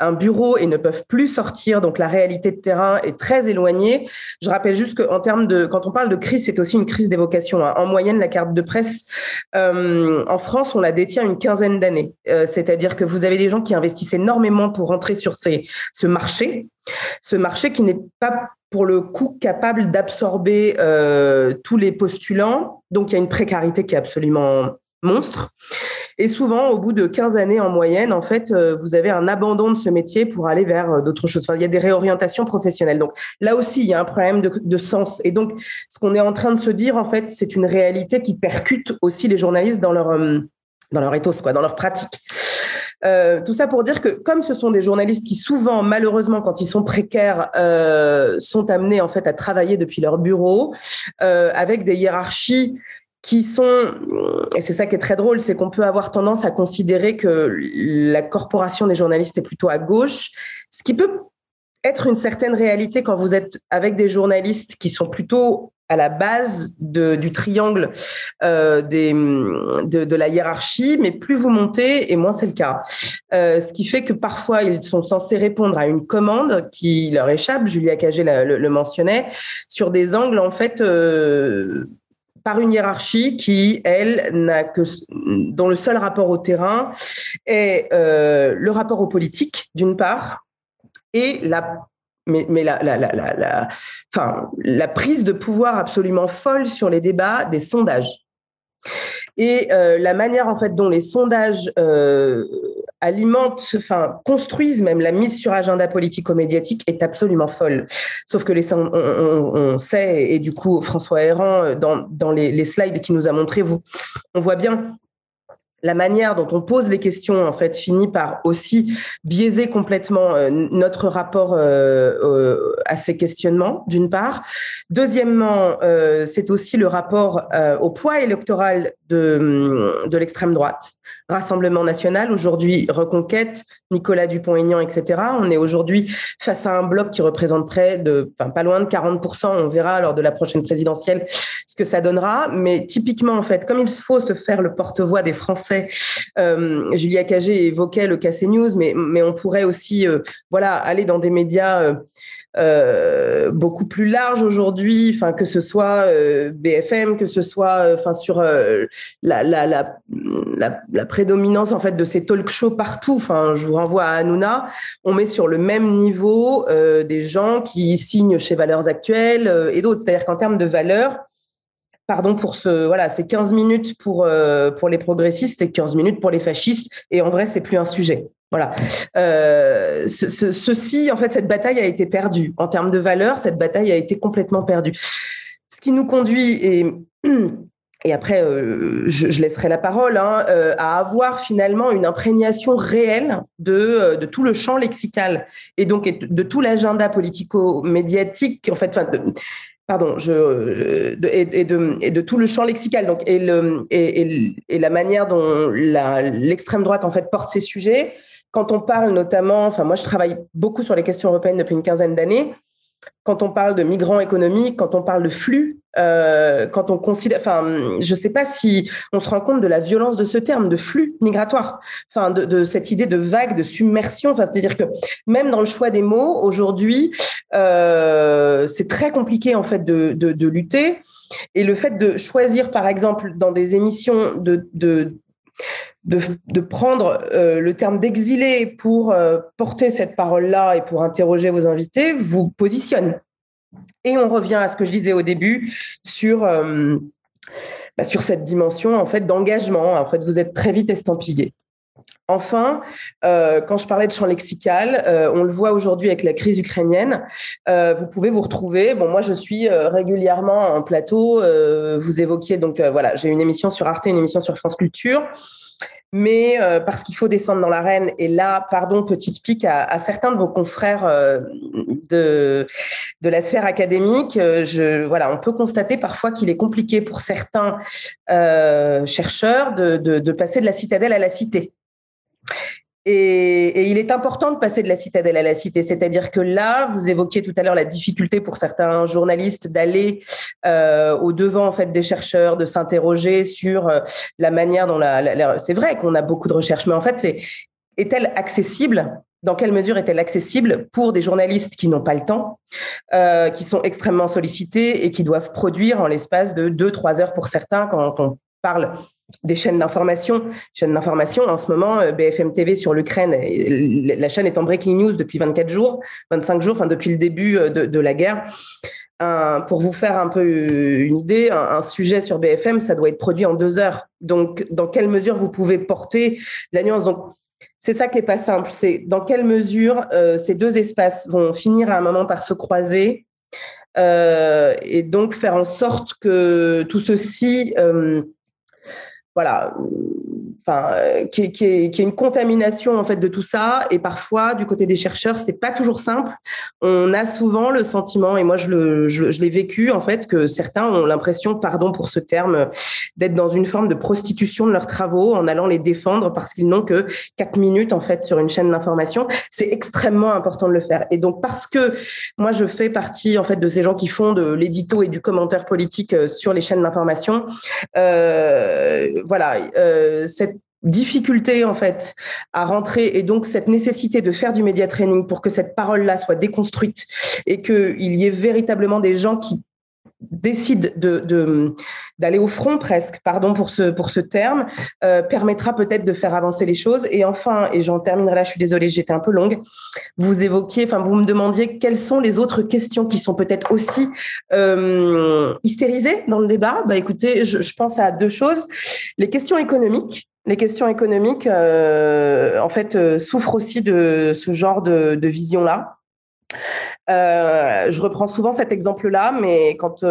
un bureau et ne peuvent plus sortir, donc la réalité de terrain est très Je rappelle juste qu'en termes de, quand on parle de crise, c'est aussi une crise d'évocation. Hein. En moyenne, la carte de presse euh, en France, on la détient une quinzaine d'années. Euh, c'est-à-dire que vous avez des gens qui investissent énormément pour rentrer sur ce marché, ce marché qui n'est pas pour le coup capable d'absorber euh, tous les postulants. Donc il y a une précarité qui est absolument monstre. Et souvent, au bout de 15 années en moyenne, en fait, euh, vous avez un abandon de ce métier pour aller vers euh, d'autres choses. Il y a des réorientations professionnelles. Donc là aussi, il y a un problème de, sens. Et donc, ce qu'on est en train de se dire, en fait, c'est une réalité qui percute aussi les journalistes dans leur, euh, dans leur ethos, dans leur pratique. tout ça pour dire que comme ce sont des journalistes qui souvent, malheureusement, quand ils sont précaires, sont amenés en fait à travailler depuis leur bureau avec des hiérarchies qui sont, et c'est ça qui est très drôle, c'est qu'on peut avoir tendance à considérer que la corporation des journalistes est plutôt à gauche, ce qui peut être une certaine réalité quand vous êtes avec des journalistes qui sont plutôt à la base du triangle euh, de, la hiérarchie, mais plus vous montez, et moins c'est le cas. Euh, ce qui fait que parfois, ils sont censés répondre à une commande qui leur échappe, Julia Cagé le, le, mentionnait, sur des angles, en fait, euh, par une hiérarchie qui, elle, n'a que dont le seul rapport au terrain est euh, le rapport aux politiques, d'une part, et la prise de pouvoir absolument folle sur les débats des sondages. Et euh, la manière en fait dont les sondages euh, alimentent, enfin construisent même la mise sur agenda politico-médiatique est absolument folle. Sauf que les, on, on, sait et du coup François Héran dans, dans les, slides qu'il nous a montré, vous, on voit bien la manière dont on pose les questions en fait finit par aussi biaiser complètement euh, notre rapport euh, euh, à ces questionnements d'une part. Deuxièmement c'est aussi le rapport au poids électoral de, l'extrême droite. Rassemblement national aujourd'hui Reconquête Nicolas Dupont-Aignan etc on est aujourd'hui face à un bloc qui représente près de pas loin de 40% on verra lors de la prochaine présidentielle ce que ça donnera mais typiquement en fait comme il faut se faire le porte-voix des Français euh, Julia Cagé évoquait le KC News, mais, mais on pourrait aussi euh, voilà, aller dans des médias euh, beaucoup plus larges aujourd'hui, que ce soit BFM, que ce soit sur la, la, la, la, prédominance en fait, de ces talk shows partout. Je vous renvoie à Hanouna. On met sur le même niveau des gens qui signent chez Valeurs Actuelles et d'autres. C'est-à-dire qu'en termes de valeurs, pardon pour ce voilà, c'est 15 minutes pour euh, pour les progressistes et 15 minutes pour les fascistes et en vrai c'est plus un sujet. Voilà. Euh, ceci, en fait, cette bataille a été perdue. En termes de valeur, cette bataille a été complètement perdue. Ce qui nous conduit, et, et après, euh, je, laisserai la parole, hein, à avoir finalement une imprégnation réelle de, de tout le champ lexical et donc de tout l'agenda politico-médiatique, en fait, pardon, euh, et, de, et, de, tout le champ lexical, donc et, la manière dont l'extrême droite en fait porte ces sujets. Quand on parle notamment, enfin moi je travaille beaucoup sur les questions européennes depuis une quinzaine d'années. Quand on parle de migrants économiques, quand on parle de flux, euh, quand on considère, enfin, je ne sais pas si on se rend compte de la violence de ce terme, de flux migratoire, enfin, de, cette idée de vague, de submersion. Enfin, c'est-à-dire que même dans le choix des mots, aujourd'hui, euh, c'est très compliqué en fait de, de, de, lutter. Et le fait de choisir, par exemple, dans des émissions de, de de, prendre euh, le terme d'exilé pour euh, porter cette parole-là et pour interroger vos invités vous positionne. Et on revient à ce que je disais au début sur, euh, bah, sur cette dimension en fait d'engagement. En fait, vous êtes très vite estampillé. Enfin, quand je parlais de champ lexical, on le voit aujourd'hui avec la crise ukrainienne. vous pouvez vous retrouver. Bon, moi, je suis régulièrement en plateau. vous évoquiez donc voilà, j'ai une émission sur Arte, une émission sur France Culture mais euh, parce qu'il faut descendre dans l'arène. Et là, pardon, petite pique à, certains de vos confrères euh, de, de la sphère académique. Euh, voilà, on peut constater parfois qu'il est compliqué pour certains chercheurs de, de passer de la citadelle à la cité. Et, il est important de passer de la citadelle à la cité, c'est-à-dire que là, vous évoquiez tout à l'heure la difficulté pour certains journalistes d'aller euh, au devant en fait des chercheurs, de s'interroger sur euh, la manière dont la, c'est vrai qu'on a beaucoup de recherches, mais en fait, est-elle accessible? Dans quelle mesure est-elle accessible pour des journalistes qui n'ont pas le temps, euh, qui sont extrêmement sollicités et qui doivent produire en l'espace de deux, trois heures pour certains quand on parle des chaînes d'information. Chaînes d'information, en ce moment, euh, BFM TV sur l'Ukraine, la chaîne est en breaking news depuis 24 jours, 25 jours, enfin depuis le début euh, de, la guerre. pour vous faire un peu une idée, un, sujet sur BFM, ça doit être produit en deux heures. Donc, dans quelle mesure vous pouvez porter la nuance? Donc, c'est ça qui est pas simple. C'est dans quelle mesure euh, ces deux espaces vont finir à un moment par se croiser et donc faire en sorte que tout ceci voilà, enfin, euh, qui, est, une contamination en fait de tout ça. Et parfois, du côté des chercheurs, c'est pas toujours simple. On a souvent le sentiment, et moi je l'ai vécu en fait, que certains ont l'impression, pardon pour ce terme, d'être dans une forme de prostitution de leurs travaux en allant les défendre parce qu'ils n'ont que quatre minutes en fait sur une chaîne d'information. C'est extrêmement important de le faire. Et donc parce que moi je fais partie en fait de ces gens qui font de l'édito et du commentaire politique euh, sur les chaînes d'information. Euh, voilà, cette difficulté en fait à rentrer et donc cette nécessité de faire du média training pour que cette parole là soit déconstruite et qu'il y ait véritablement des gens qui décident de, d'aller au front presque, pardon pour ce, pour ce terme, euh, permettra peut-être de faire avancer les choses. Et enfin, et j'en terminerai là, je suis désolée, j'étais un peu longue, vous évoquiez, enfin vous me demandiez quelles sont les autres questions qui sont peut-être aussi euh, hystérisées dans le débat. Bah écoutez, je, pense à deux choses. Les questions économiques, les questions économiques, euh, en fait, souffrent aussi de ce genre de, de vision-là. Euh, je reprends souvent cet exemple-là, mais quand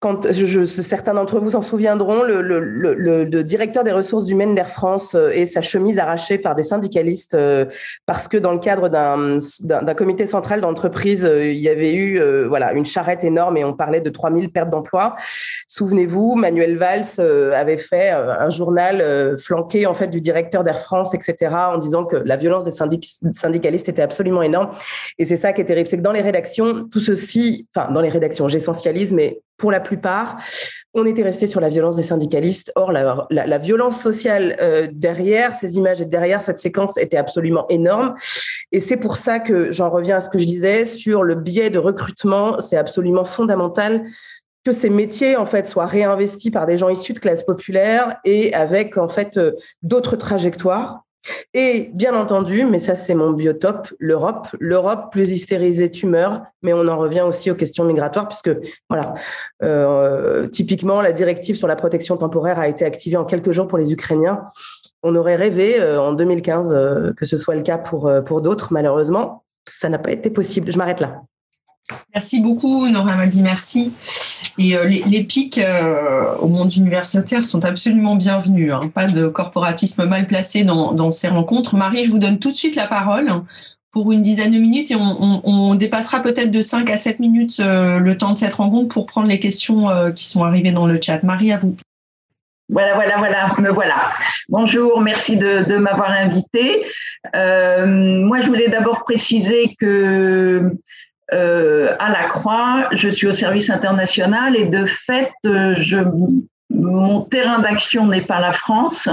quand certains d'entre vous s'en souviendront, le, directeur des ressources humaines d'Air France euh, et sa chemise arrachée par des syndicalistes euh, parce que dans le cadre d'un comité central d'entreprise, euh, il y avait eu voilà une charrette énorme et on parlait de 3000 pertes d'emplois. Souvenez-vous, Manuel Valls avait fait un journal flanqué en fait du directeur d'Air France, etc., en disant que la violence des syndicalistes était absolument énorme. Et c'est ça qui est terrible, c'est que dans les rédactions, tout ceci, enfin dans les rédactions, j'essentialise, mais pour la plupart, on était resté sur la violence des syndicalistes. Or, la, violence sociale euh, derrière ces images et derrière cette séquence était absolument énorme. Et c'est pour ça que j'en reviens à ce que je disais sur le biais de recrutement. C'est absolument fondamental que ces métiers en fait soient réinvestis par des gens issus de classes populaires et avec en fait euh, d'autres trajectoires et bien entendu, mais ça c'est mon biotope, l'Europe. L'Europe plus hystérisée tumeur, mais on en revient aussi aux questions migratoires, puisque voilà, euh, typiquement la directive sur la protection temporaire a été activée en quelques jours pour les Ukrainiens. On aurait rêvé euh, en 2015 euh, que ce soit le cas pour, pour d'autres, malheureusement, ça n'a pas été possible. Je m'arrête là. Merci beaucoup, Nora Madi, merci. Et euh, les, pics euh, au monde universitaire sont absolument bienvenus. Hein. Pas de corporatisme mal placé dans, ces rencontres. Marie, je vous donne tout de suite la parole pour une dizaine de minutes et on, dépassera peut-être de 5 à 7 minutes euh, le temps de cette rencontre pour prendre les questions qui sont arrivées dans le chat. Marie, à vous. Voilà, voilà, voilà, me voilà. Bonjour, merci de, m'avoir invité. moi, je voulais d'abord préciser que euh, à la Croix, je suis au service international et de fait, euh, je, mon terrain d'action n'est pas la France,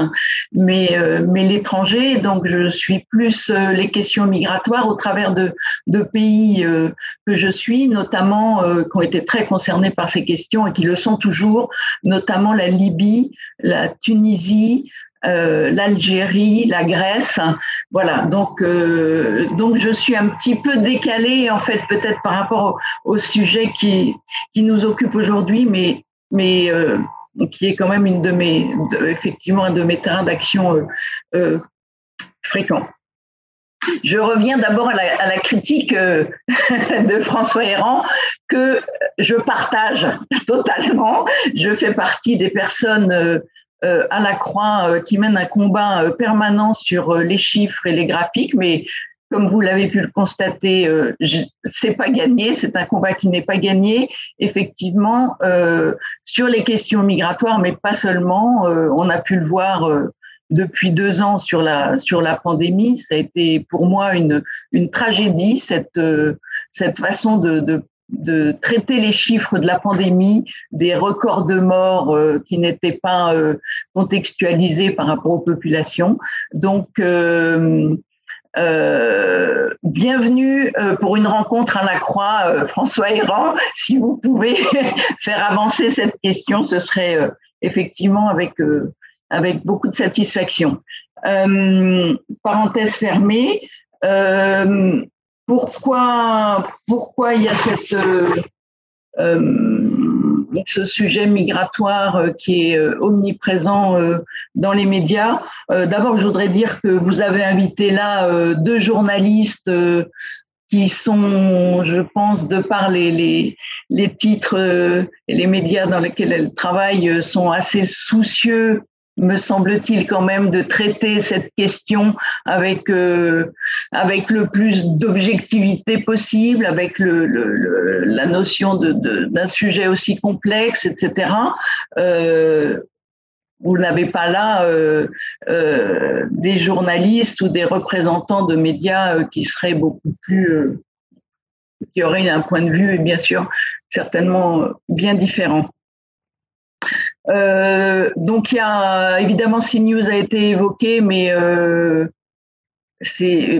mais, euh, mais l'étranger. Donc, je suis plus les questions migratoires au travers de, de pays que je suis, notamment qui ont été très concernés par ces questions et qui le sont toujours, notamment la Libye, la Tunisie, euh, l'Algérie, la Grèce. Voilà, donc, euh, donc je suis un petit peu décalée, en fait, peut-être par rapport au, sujet qui, qui nous occupe aujourd'hui, mais, mais euh, qui est quand même une de mes, effectivement, un de mes terrains d'action fréquents. Je reviens d'abord à la, à la, critique de François Héran que je partage totalement. Je fais partie des personnes à la croix euh, qui mène un combat euh, permanent sur les chiffres et les graphiques, mais comme vous l'avez pu le constater, c'est pas gagné, c'est un combat qui n'est pas gagné. Effectivement, sur les questions migratoires, mais pas seulement, on a pu le voir depuis deux ans sur la sur la pandémie. Ça a été pour moi une une tragédie cette cette façon de, de de traiter les chiffres de la pandémie, des records de morts euh, qui n'étaient pas euh, contextualisés par rapport aux populations. Donc, euh, bienvenue pour une rencontre à la Croix, François Héran. Si vous pouvez faire avancer cette question, ce serait effectivement avec, avec beaucoup de satisfaction. parenthèse fermée pourquoi, pourquoi il y a euh, euh, ce sujet migratoire euh, qui est omniprésent dans les médias? D'abord, je voudrais dire que vous avez invité là deux journalistes qui sont, je pense, de par les, les, les titres et les médias dans lesquels elles travaillent, sont assez soucieux me semble-t-il quand même de traiter cette question avec euh, le plus d'objectivité possible, avec la notion d'un sujet aussi complexe, etc. Euh, vous n'avez pas là euh, des journalistes ou des représentants de médias qui seraient beaucoup plus qui auraient un point de vue, bien sûr, certainement bien différent. Euh, donc il y a évidemment CNews a été évoqué, mais euh,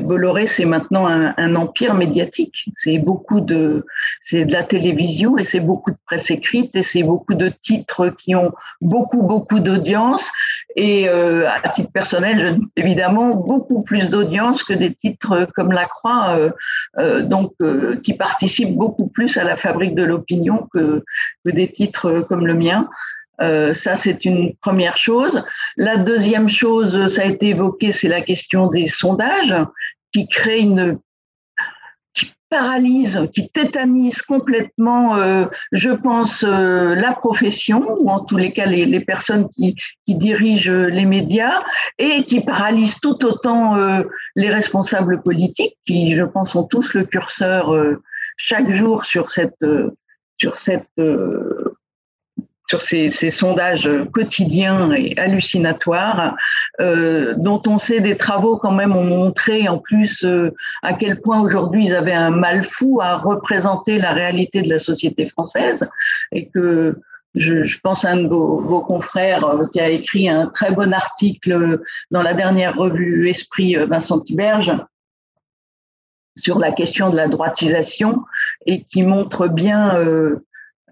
Bolloré, c'est maintenant un, empire médiatique. C'est beaucoup de, de la télévision et c'est beaucoup de presse écrite et c'est beaucoup de titres qui ont beaucoup beaucoup d'audience. Et euh, à titre personnel, évidemment, beaucoup plus d'audience que des titres comme La Croix, donc qui participent beaucoup plus à la fabrique de l'opinion que des titres comme le mien. Euh, ça, c'est une première chose. La deuxième chose, ça a été évoqué, c'est la question des sondages qui créent une paralyse, qui tétanise complètement, euh, je pense, euh, la profession, ou en tous les cas les, personnes qui, dirigent les médias, et qui paralyse tout autant les responsables politiques, qui, je pense, ont tous le curseur chaque jour sur cette, sur cette sur ces, sondages quotidiens et hallucinatoires, euh, dont on sait des travaux quand même ont montré en plus euh, à quel point aujourd'hui ils avaient un mal fou à représenter la réalité de la société française. Et que je, pense à un de vos, confrères euh, qui a écrit un très bon article dans la dernière revue Esprit Vincent Tiberge sur la question de la droitisation et qui montre bien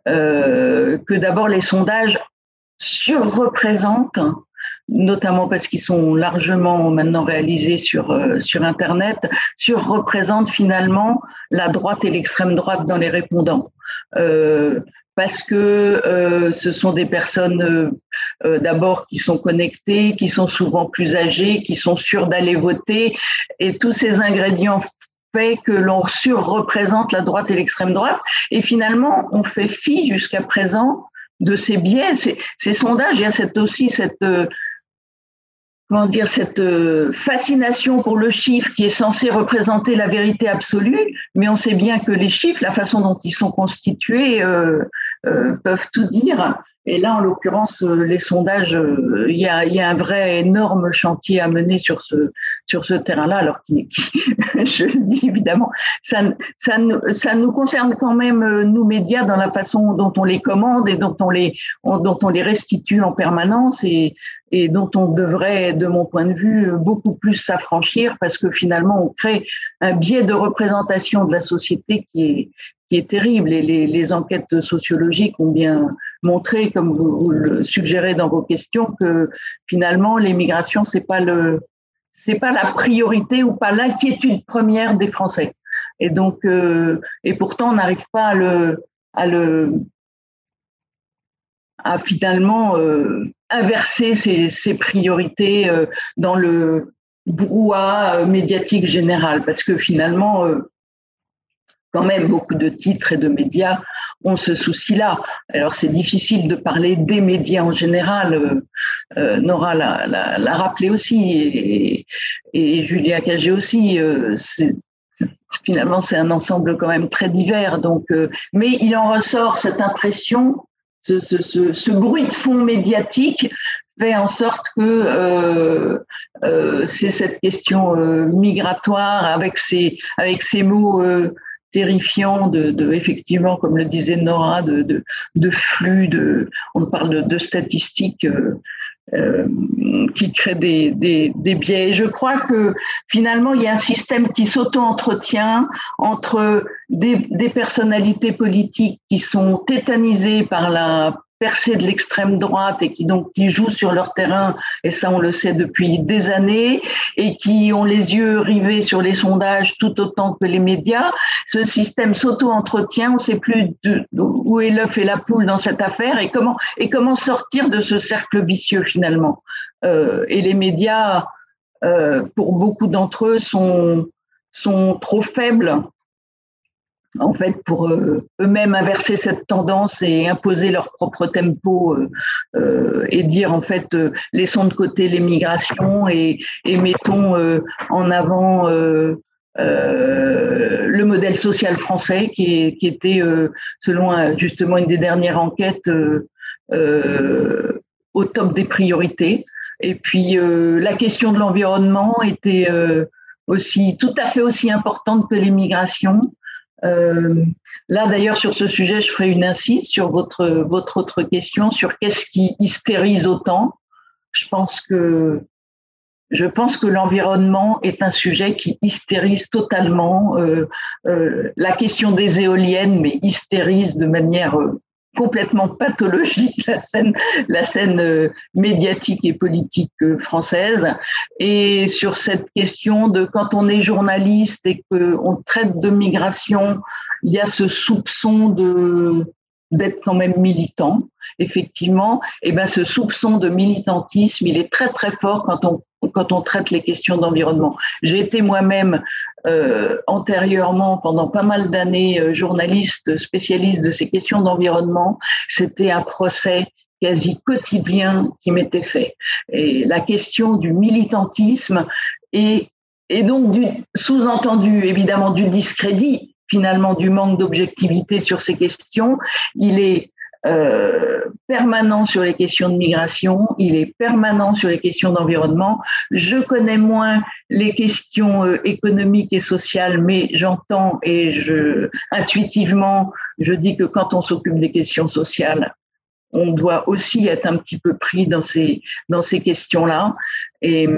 que d'abord les sondages surreprésentent, notamment parce qu'ils sont largement maintenant réalisés sur, euh, sur Internet, surreprésentent finalement la droite et l'extrême droite dans les répondants. Euh, parce que euh, ce sont des personnes euh, d'abord qui sont connectées, qui sont souvent plus âgées, qui sont sûres d'aller voter, et tous ces ingrédients que l'on surreprésente la droite et l'extrême droite. Et finalement, on fait fi jusqu'à présent de ces biais. Ces, ces, sondages, il y a cette, aussi cette, euh, comment dire, cette euh, fascination pour le chiffre qui est censé représenter la vérité absolue, mais on sait bien que les chiffres, la façon dont ils sont constitués, euh, peuvent tout dire. Et là, en l'occurrence, euh, les sondages, euh, il y, a, y, a, un vrai énorme chantier à mener sur ce, sur ce terrain-là. Alors, qui, je le dis évidemment, ça, ça, ça, nous concerne quand même, euh, nous médias, dans la façon dont on les commande et dont on les, dont on les restitue en permanence et, et dont on devrait, de mon point de vue, beaucoup plus s'affranchir parce que finalement, on crée un biais de représentation de la société qui est, qui est terrible. Et les, les enquêtes sociologiques ont bien montrer, comme vous, le suggérez dans vos questions, que finalement l'immigration c'est pas pas la priorité ou pas l'inquiétude première des Français. Et donc euh, et pourtant on n'arrive pas à le à le à finalement euh, inverser ces, ces priorités euh, dans le brouhaha médiatique général parce que finalement quand même beaucoup de titres et de médias ont ce souci-là. Alors c'est difficile de parler des médias en général. Euh, euh Nora l'a rappelé aussi et, et Julia Cagé aussi. Euh, finalement, c'est un ensemble quand même très divers. Donc, mais il en ressort cette impression, ce, bruit de fond médiatique fait en sorte que c'est cette question migratoire avec ces mots terrifiant de, effectivement, comme le disait Nora, de, flux, on parle de, statistiques euh, euh, qui créent des, biais. Et je crois que finalement, il y a un système qui s'auto-entretient entre des, des personnalités politiques qui sont tétanisées par la percée de l'extrême droite et qui donc qui jouent sur leur terrain, et ça on le sait depuis des années, et qui ont les yeux rivés sur les sondages tout autant que les médias. Ce système s'auto-entretient, on ne sait plus où est l'œuf et la poule dans cette affaire et comment, et comment sortir de ce cercle vicieux finalement. Euh, et les médias, euh, pour beaucoup d'entre eux, sont, sont trop faibles en fait, pour euh, eux-mêmes inverser cette tendance et imposer leur propre tempo euh, euh, et dire en fait laissons de côté les migrations et, mettons en avant le modèle social français qui, qui était, selon justement une des dernières enquêtes, au top des priorités. Et puis la question de l'environnement était aussi tout à fait aussi importante que les migrations. Euh, là, d'ailleurs, sur ce sujet, je ferai une incise sur votre, autre question, sur qu'est-ce qui hystérise autant. Je pense que je pense que l'environnement est un sujet qui hystérise totalement euh, euh, la question des éoliennes, mais hystérise de manière complètement pathologique la scène, la scène euh, médiatique et politique euh, française. Et sur cette question de quand on est journaliste et qu'on traite de migration, il y a ce soupçon de d'être quand même militant, effectivement, et eh ben ce soupçon de militantisme, il est très très fort quand on quand on traite les questions d'environnement. J'ai été moi-même euh, antérieurement, pendant pas mal d'années, euh, journaliste spécialiste de ces questions d'environnement. C'était un procès quasi quotidien qui m'était fait. Et la question du militantisme et, et donc du sous-entendu évidemment du discrédit finalement du manque d'objectivité sur ces questions, il est euh, permanent sur les questions de migration, il est permanent sur les questions d'environnement. Je connais moins les questions euh, économiques et sociales, mais j'entends et je intuitivement, je dis que quand on s'occupe des questions sociales, on doit aussi être un petit peu pris dans ces dans ces questions-là. Et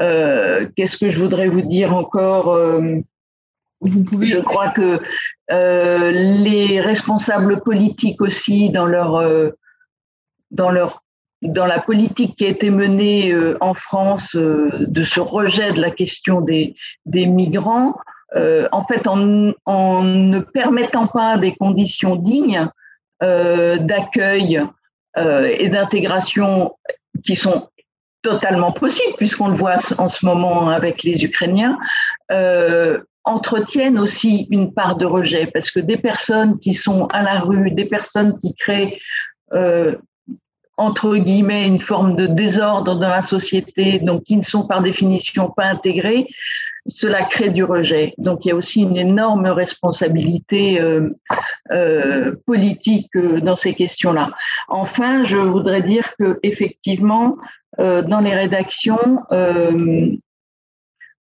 euh, qu'est-ce que je voudrais vous dire encore Je crois que euh, les responsables politiques aussi, dans leur, euh, dans leur dans la politique qui a été menée euh, en France de ce rejet de la question des, des migrants, en fait, en, en, ne permettant pas des conditions dignes d'accueil et d'intégration qui sont totalement possibles, puisqu'on le voit en ce moment avec les Ukrainiens, entretiennent aussi une part de rejet, parce que des personnes qui sont à la rue, des personnes qui créent, euh, entre guillemets, une forme de désordre dans la société, donc qui ne sont par définition pas intégrées, cela crée du rejet. Donc il y a aussi une énorme responsabilité euh, euh, politique dans ces questions-là. Enfin, je voudrais dire que effectivement, dans les rédactions,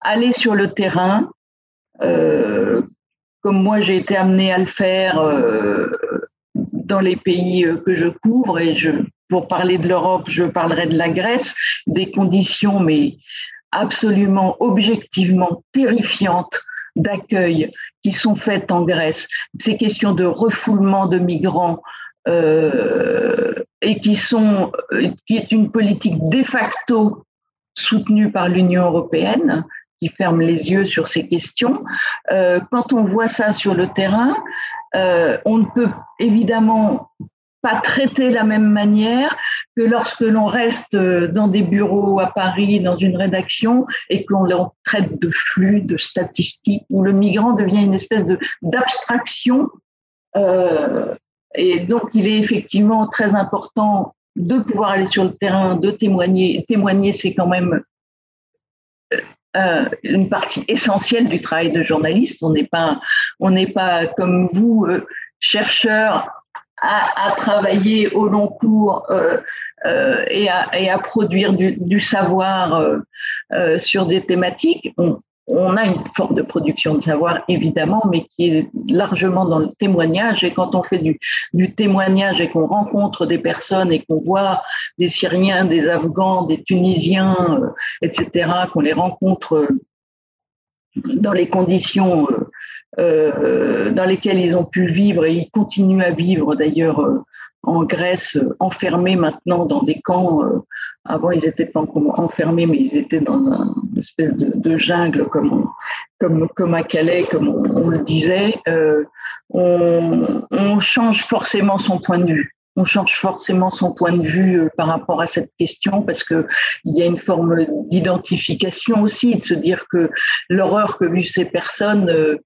aller sur le terrain, comme moi j'ai été amenée à le faire euh, dans les pays euh, que je couvre, et pour parler de l'Europe, je parlerai de la Grèce, des conditions, mais absolument objectivement terrifiantes d'accueil qui sont faites en Grèce, ces questions de refoulement de migrants euh, et qui sont qui est une politique de facto soutenue par l'Union européenne qui ferment les yeux sur ces questions. Euh, quand on voit ça sur le terrain, euh, on ne peut évidemment pas traiter la même manière que lorsque l'on reste dans des bureaux à Paris, dans une rédaction, et que l'on traite de flux, de statistiques, où le migrant devient une espèce d'abstraction. Euh, et donc, il est effectivement très important de pouvoir aller sur le terrain, de témoigner. Témoigner, c'est quand même euh, une partie essentielle du travail de journaliste. On n'est pas, on n'est pas comme vous, euh, chercheurs, à, travailler au long cours euh, et, à, et, à, produire du, savoir sur des thématiques. On a une forme de production de savoir, évidemment, mais qui est largement dans le témoignage. Et quand on fait du, témoignage et qu'on rencontre des personnes et qu'on voit des Syriens, des Afghans, des Tunisiens, euh, etc., qu'on les rencontre euh, dans les conditions euh, dans lesquelles ils ont pu vivre et ils continuent à vivre d'ailleurs en Grèce, enfermés maintenant dans des camps. avant, ils n'étaient pas enfermés, mais ils étaient dans une espèce de, jungle, comme, comme, comme à Calais, comme on, le disait. on, on change forcément son point de vue on change forcément son point de vue par rapport à cette question parce que il y a une forme d'identification aussi, de se dire que l'horreur que vivent ces personnes,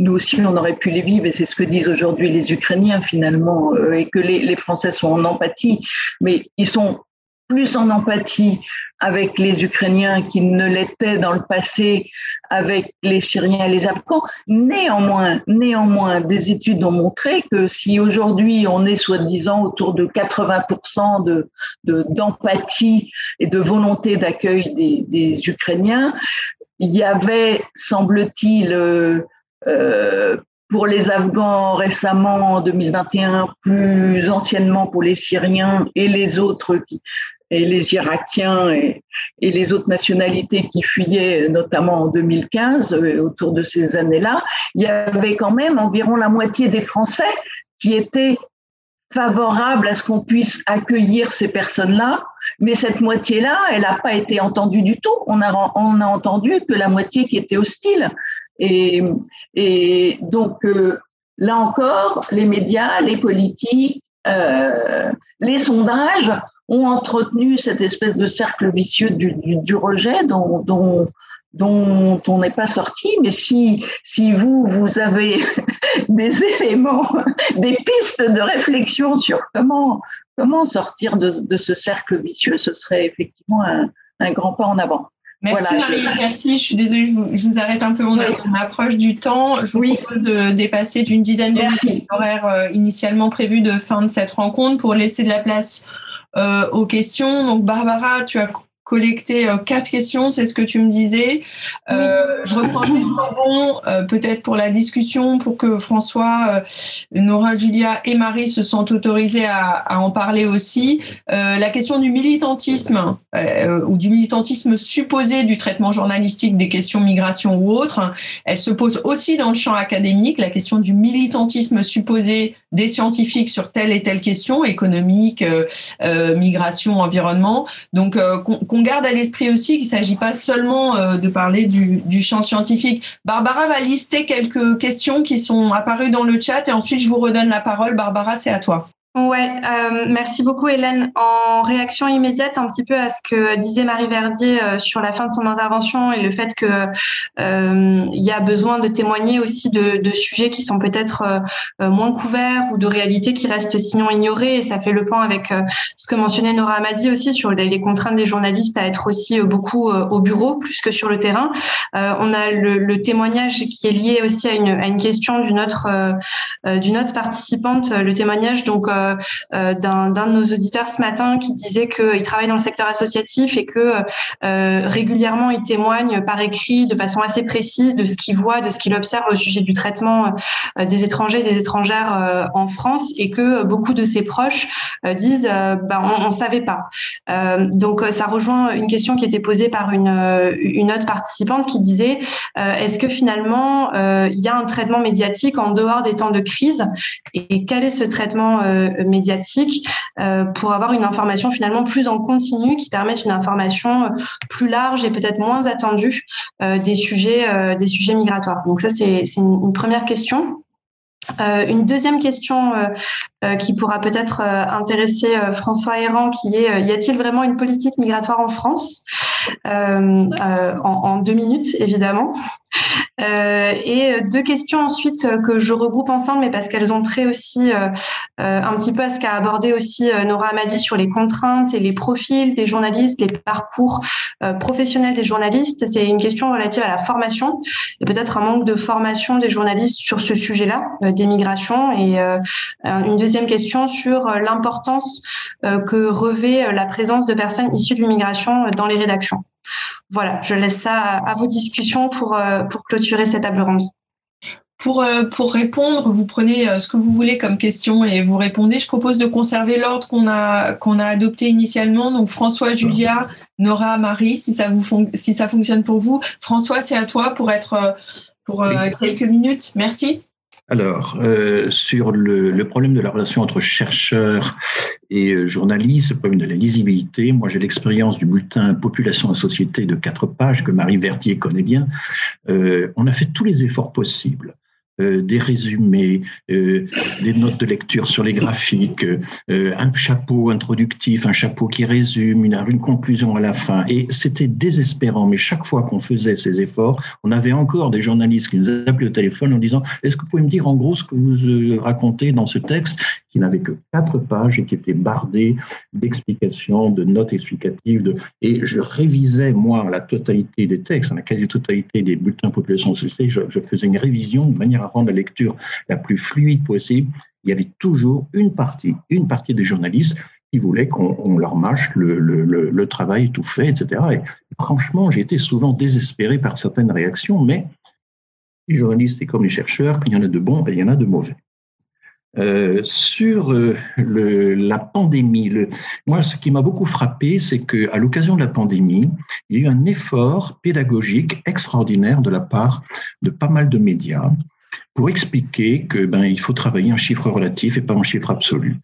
nous aussi, on aurait pu les vivre, et c'est ce que disent aujourd'hui les Ukrainiens finalement, euh, et que les, Français sont en empathie, mais ils sont plus en empathie avec les Ukrainiens qu'ils ne l'étaient dans le passé avec les Syriens et les Afghans. Néanmoins, néanmoins, des études ont montré que si aujourd'hui on est soi-disant autour de 80% de, d'empathie et de volonté d'accueil des, Ukrainiens, il y avait, semble-t-il, euh, pour les Afghans récemment en 2021, plus anciennement pour les Syriens et les autres et les Irakiens et, et, les autres nationalités qui fuyaient, notamment en 2015, euh, autour de ces années-là, il y avait quand même environ la moitié des Français qui étaient favorables à ce qu'on puisse accueillir ces personnes-là, mais cette moitié-là, elle n'a pas été entendue du tout. On a, on a entendu que la moitié qui était hostile. Et, donc, euh, là encore, les médias, les politiques, les sondages ont entretenu cette espèce de cercle vicieux du, rejet dont, on n'est pas sorti. Mais si, vous, vous avez des éléments, des pistes de réflexion sur comment sortir de, ce cercle vicieux, ce serait effectivement un, grand pas en avant. Merci Marie, merci. Je suis désolée, je vous, arrête un peu. On, approche du temps. Je vous propose de dépasser d'une dizaine de minutes l'horaire euh, initialement prévu de fin de cette rencontre pour laisser de la place euh, aux questions. Donc Barbara, tu as collecté euh, quatre questions, c'est ce que tu me disais. Euh, je reprends juste bon, euh, peut-être pour la discussion, pour que François, Nora, Julia et Marie se sentent autorisés à, en parler aussi. la question du militantisme ou du militantisme supposé du traitement journalistique des questions migration ou autres, elle se pose aussi dans le champ académique. La question du militantisme supposé des scientifiques sur telle et telle question économique, migration, environnement. Donc, qu'on garde à l'esprit aussi qu'il ne s'agit pas seulement euh, de parler du, du, champ scientifique. Barbara va lister quelques questions qui sont apparues dans le chat et ensuite je vous redonne la parole. Barbara, c'est à toi. Ouais, euh, merci beaucoup Hélène. En réaction immédiate un petit peu à ce que disait Marie Verdier euh, sur la fin de son intervention et le fait que euh, il y a besoin de témoigner aussi de, sujets qui sont peut-être euh, moins couverts ou de réalités qui restent sinon ignorées. Et ça fait le point avec ce que mentionnait Nora Amadi aussi sur les, contraintes des journalistes à être aussi beaucoup au bureau plus que sur le terrain. on a le, le, témoignage qui est lié aussi à une, à une question d'une autre d'une autre participante, le témoignage donc euh, euh, d'un de nos auditeurs ce matin qui disait qu'il travaille dans le secteur associatif et que euh, régulièrement il témoigne par écrit de façon assez précise de ce qu'il voit, de ce qu'il observe au sujet du traitement des étrangers, des étrangères en France et que beaucoup de ses proches disent bah, on, ne savait pas. donc ça rejoint une question qui était posée par une, une autre participante qui disait est-ce que finalement il y a un traitement médiatique en dehors des temps de crise et quel est ce traitement médiatique euh, pour avoir une information finalement plus en continu qui permette une information euh, plus large et peut-être moins attendue euh, des sujets des sujets migratoires. Donc ça c'est une, première question. une deuxième question qui pourra peut-être intéresser François Héran, qui est y a-t-il vraiment une politique migratoire en France? En, en, deux minutes, évidemment. Euh, et deux questions ensuite euh, que je regroupe ensemble, mais parce qu'elles ont trait aussi euh, un petit peu à ce qu'a abordé aussi Nora Amadi sur les contraintes et les profils des journalistes, les parcours professionnels des journalistes. C'est une question relative à la formation et peut-être un manque de formation des journalistes sur ce sujet-là, des migrations. Et une deuxième question sur l'importance que revêt la présence de personnes issues de l'immigration dans les rédactions. Voilà, je laisse ça à, vos discussions pour, euh, pour clôturer cette table ronde. Pour, euh, pour répondre, vous prenez euh, ce que vous voulez comme question et vous répondez. Je propose de conserver l'ordre qu'on a, qu'on a adopté initialement. Donc François, Julia, Nora, Marie, si ça, vous si ça fonctionne pour vous. François, c'est à toi pour être pour quelques minutes. Merci. Alors, euh, sur le, problème de la relation entre chercheurs et euh, journalistes, le problème de la lisibilité, moi j'ai l'expérience du bulletin Population et Société de quatre pages que Marie Verdier connaît bien. Euh, on a fait tous les efforts possibles euh, des résumés, euh, des notes de lecture sur les graphiques, euh, un chapeau introductif, un chapeau qui résume, une, conclusion à la fin. Et c'était désespérant, mais chaque fois qu'on faisait ces efforts, on avait encore des journalistes qui nous appelaient au téléphone en disant Est-ce que vous pouvez me dire en gros ce que vous racontez dans ce texte qui n'avait que quatre pages et qui était bardé d'explications, de notes explicatives. Et je révisais, moi, la totalité des textes, la quasi-totalité des bulletins population société, je, je faisais une révision de manière à rendre la lecture la plus fluide possible. Il y avait toujours une partie, une partie des journalistes qui voulaient qu'on leur mâche le, travail tout fait, etc. Et franchement, j'ai été souvent désespéré par certaines réactions, mais les journalistes, et comme les chercheurs, il y en a de bons et il y en a de mauvais. Euh, sur euh, la pandémie, moi, ce qui m'a beaucoup frappé, c'est qu'à l'occasion de la pandémie, il y a eu un effort pédagogique extraordinaire de la part de pas mal de médias pour expliquer que ben il faut travailler en chiffre relatif et pas en chiffre absolu.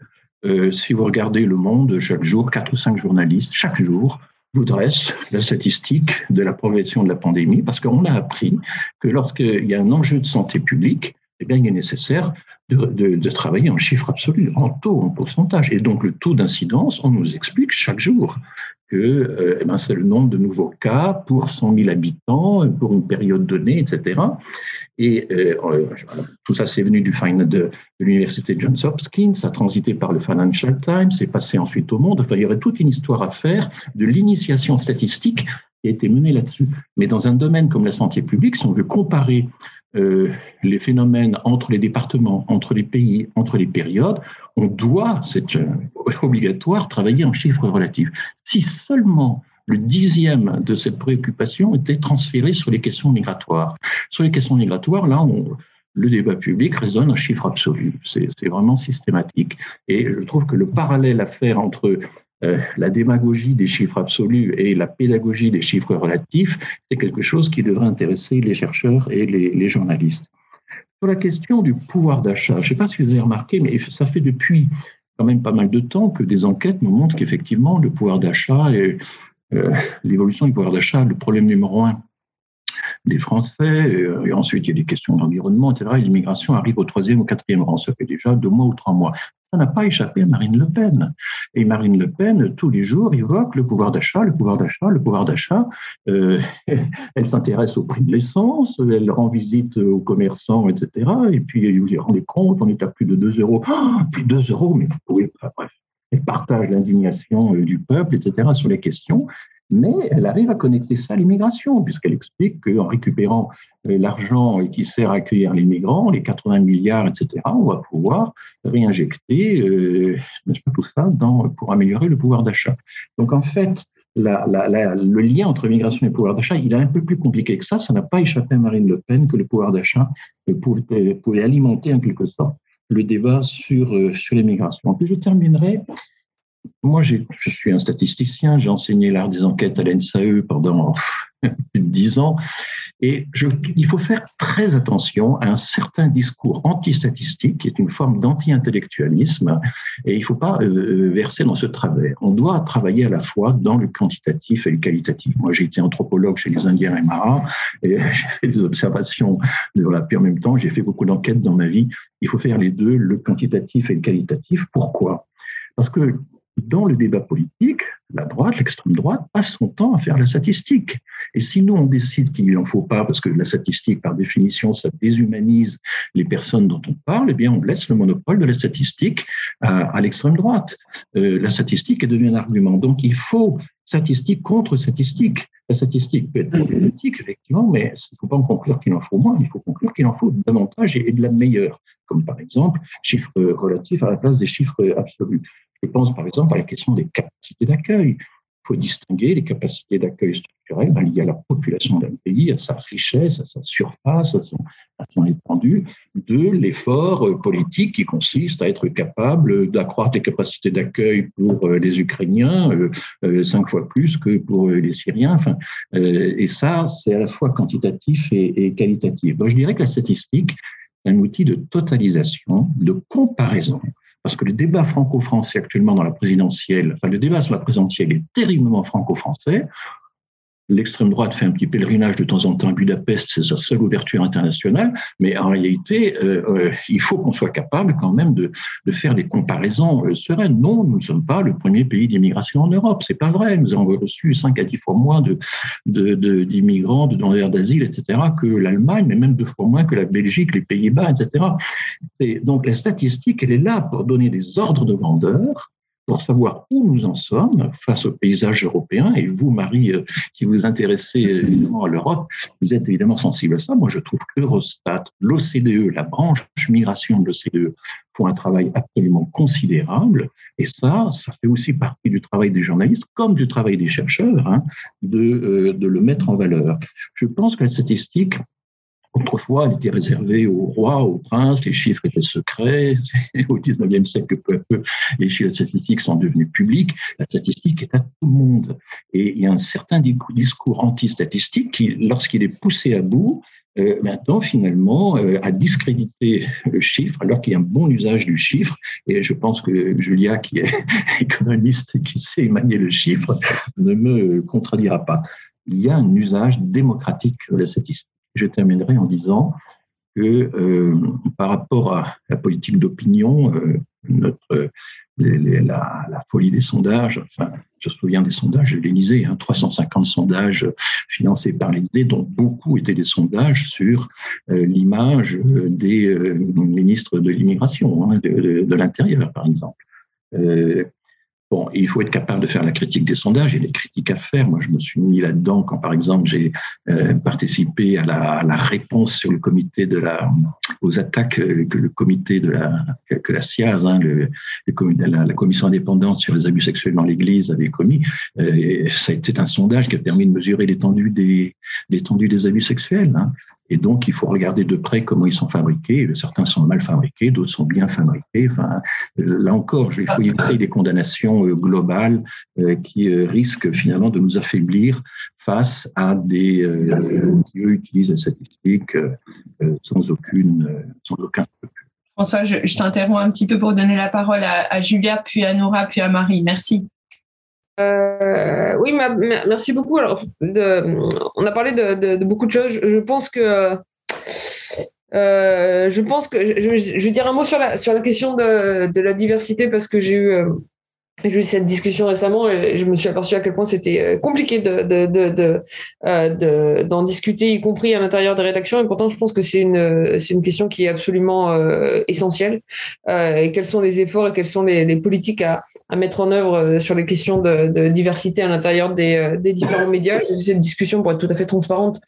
Euh, si vous regardez Le Monde chaque jour, quatre ou cinq journalistes chaque jour vous dressent la statistique de la progression de la pandémie parce qu'on a appris que lorsqu'il y a un enjeu de santé publique, eh bien, il est nécessaire de, travailler en chiffres absolus, en taux, en pourcentage. Et donc, le taux d'incidence, on nous explique chaque jour que euh, eh ben, c'est le nombre de nouveaux cas pour 100 000 habitants, pour une période donnée, etc. Et euh, euh, tout ça, c'est venu du de, l'université Johns Hopkins, ça a transité par le Financial Times, c'est passé ensuite au monde. Enfin, il y aurait toute une histoire à faire de l'initiation statistique qui a été menée là-dessus. Mais dans un domaine comme la santé publique, si on veut comparer euh, les phénomènes entre les départements, entre les pays, entre les périodes, on doit, c'est obligatoire, travailler en chiffres relatifs. Si seulement le dixième de cette préoccupation était transféré sur les questions migratoires. Sur les questions migratoires, là, le débat public résonne en chiffres absolus. C'est vraiment systématique. Et je trouve que le parallèle à faire entre euh, la démagogie des chiffres absolus et la pédagogie des chiffres relatifs, c'est quelque chose qui devrait intéresser les chercheurs et les, les journalistes. Sur la question du pouvoir d'achat, je ne sais pas si vous avez remarqué, mais ça fait depuis quand même pas mal de temps que des enquêtes nous montrent qu'effectivement, le pouvoir d'achat est l'évolution du pouvoir d'achat, le problème numéro un des Français, euh, et, ensuite il y a des questions d'environnement, etc. l'immigration arrive au troisième ou quatrième rang. Ça fait déjà deux mois ou trois mois. Ça n'a pas échappé à Marine Le Pen. Et Marine Le Pen, tous les jours, évoque le pouvoir d'achat, le pouvoir d'achat, le pouvoir d'achat. Euh, elle s'intéresse au prix de l'essence, elle rend visite aux commerçants, etc. Et puis, vous vous rendez compte, on est à plus de 2 euros. Oh, plus de 2 euros, mais oui, bref elle partage l'indignation euh, du peuple, etc., sur les questions, mais elle arrive à connecter ça à l'immigration, puisqu'elle explique qu'en récupérant euh, l'argent qui sert à accueillir les migrants, les 80 milliards, etc., on va pouvoir réinjecter euh, tout ça pour améliorer le pouvoir d'achat. Donc en fait, le lien entre migration et pouvoir d'achat, il est un peu plus compliqué que ça. Ça n'a pas échappé à Marine Le Pen que le pouvoir d'achat pouvait, pouvait, alimenter en quelque sorte le débat sur, euh, sur je terminerai. Moi, je suis un statisticien, j'ai enseigné l'art des enquêtes à l'NSAE pendant plus de dix ans. Et il faut faire très attention à un certain discours anti-statistique, qui est une forme d'anti-intellectualisme, et il ne faut pas euh, euh, verser dans ce travers. On doit travailler à la fois dans le quantitatif et le qualitatif. Moi, j'ai été anthropologue chez les Indiens et et j'ai fait des observations de la en même temps, j'ai fait beaucoup d'enquêtes dans ma vie. Il faut faire les deux, le quantitatif et le qualitatif. Pourquoi? Parce que dans le débat politique, la droite, l'extrême droite, passe son temps à faire la statistique. Et si nous, on décide qu'il n'en faut pas, parce que la statistique, par définition, ça déshumanise les personnes dont on parle, eh bien, on laisse le monopole de la statistique à, l'extrême droite. Euh, la statistique est devenue un argument. Donc, il faut statistique contre statistique. La statistique peut être problématique, effectivement, mais il ne faut pas en conclure qu'il en faut moins, il faut conclure qu'il en faut davantage et de la meilleure, comme par exemple chiffres relatifs à la place des chiffres absolus. Je pense par exemple à la question des capacités d'accueil. Il faut distinguer les capacités d'accueil structurelles ben, liées à la population d'un pays, à sa richesse, à sa surface, à son, étendue, de l'effort politique qui consiste à être capable d'accroître les capacités d'accueil pour euh, les Ukrainiens euh, euh, cinq fois plus que pour les Syriens. Et ça, c'est à la fois quantitatif et, qualitatif. Donc, je dirais que la statistique est un outil de totalisation, de comparaison parce que le débat franco-français actuellement dans la présidentielle, enfin le débat sur la présidentielle est terriblement franco-français. L'extrême droite fait un petit pèlerinage de temps en temps à Budapest, c'est sa seule ouverture internationale, mais en réalité, euh, euh, il faut qu'on soit capable quand même de, de faire des comparaisons euh, sereines. Non, nous ne sommes pas le premier pays d'immigration en Europe, c'est pas vrai. Nous avons reçu 5 à 10 fois moins de, d'immigrants, de, de demandeurs d'asile, etc., que l'Allemagne, mais même deux fois moins que la Belgique, les Pays-Bas, etc. donc la statistique, elle est là pour donner des ordres de grandeur, pour savoir où nous en sommes face au paysage européen. Et vous, Marie, euh, qui vous intéressez évidemment à l'Europe, vous êtes évidemment sensible à ça. Moi, je trouve que Eurostat, l'OCDE, la branche migration de l'OCDE font un travail absolument considérable. Et ça, ça fait aussi partie du travail des journalistes, comme du travail des chercheurs, hein, de, euh, de le mettre en valeur. Je pense que la statistique, Autrefois, elle était réservée aux rois, aux princes, les chiffres étaient secrets. Au 19e siècle, peu à peu, les chiffres statistiques sont devenus publics. La statistique est à tout le monde. Et il y a un certain discours anti-statistique qui, lorsqu'il est poussé à bout, euh, maintenant, finalement, euh, à discréditer le chiffre, alors qu'il y a un bon usage du chiffre. Et je pense que Julia, qui est économiste et qui sait manier le chiffre, ne me contredira pas. Il y a un usage démocratique de la statistique je terminerai en disant que par rapport à la politique d'opinion, notre la, folie des sondages. Enfin, je me souviens des sondages de l'Élysée, hein, 350 sondages financés par l'Élysée, dont beaucoup étaient des sondages sur euh, l'image euh, des euh, ministres de l'immigration, hein, de, l'Intérieur, par exemple. Bon, il faut être capable de faire la critique des sondages et les critiques à faire. Moi, je me suis mis là-dedans quand, par exemple, j'ai euh, participé à la, la, réponse sur le comité de la, aux attaques euh, que le comité de la, que la SIAZ, hein, le, la, la, commission indépendante sur les abus sexuels dans l'Église avait commis. Euh, ça a été un sondage qui a permis de mesurer l'étendue des, l'étendue des abus sexuels. Hein. Et donc, il faut regarder de près comment ils sont fabriqués. Certains sont mal fabriqués, d'autres sont bien fabriqués. Enfin, là encore, il faut éviter des condamnations euh, globales euh, qui euh, risquent finalement de nous affaiblir face à des qui eux utilisent la statistique sans aucune, sans aucun François, je, t'interromps un petit peu pour donner la parole à, Julia, puis à Nora, puis à Marie. Merci. Oui, merci beaucoup. Alors, on a parlé de, beaucoup de choses. Je, pense que je pense que je, vais dire un mot sur la question de, la diversité parce que j'ai eu j'ai eu cette discussion récemment et je me suis aperçu à quel point c'était euh, compliqué de, de, de, euh, d'en discuter, y compris à l'intérieur des rédactions. Et pourtant, je pense que c'est une, une question qui est absolument euh, essentielle. et quels sont les efforts et quelles sont les, politiques à, à, mettre en œuvre sur les questions de, diversité à l'intérieur des, des différents médias? J'ai eu cette discussion pour être tout à fait transparente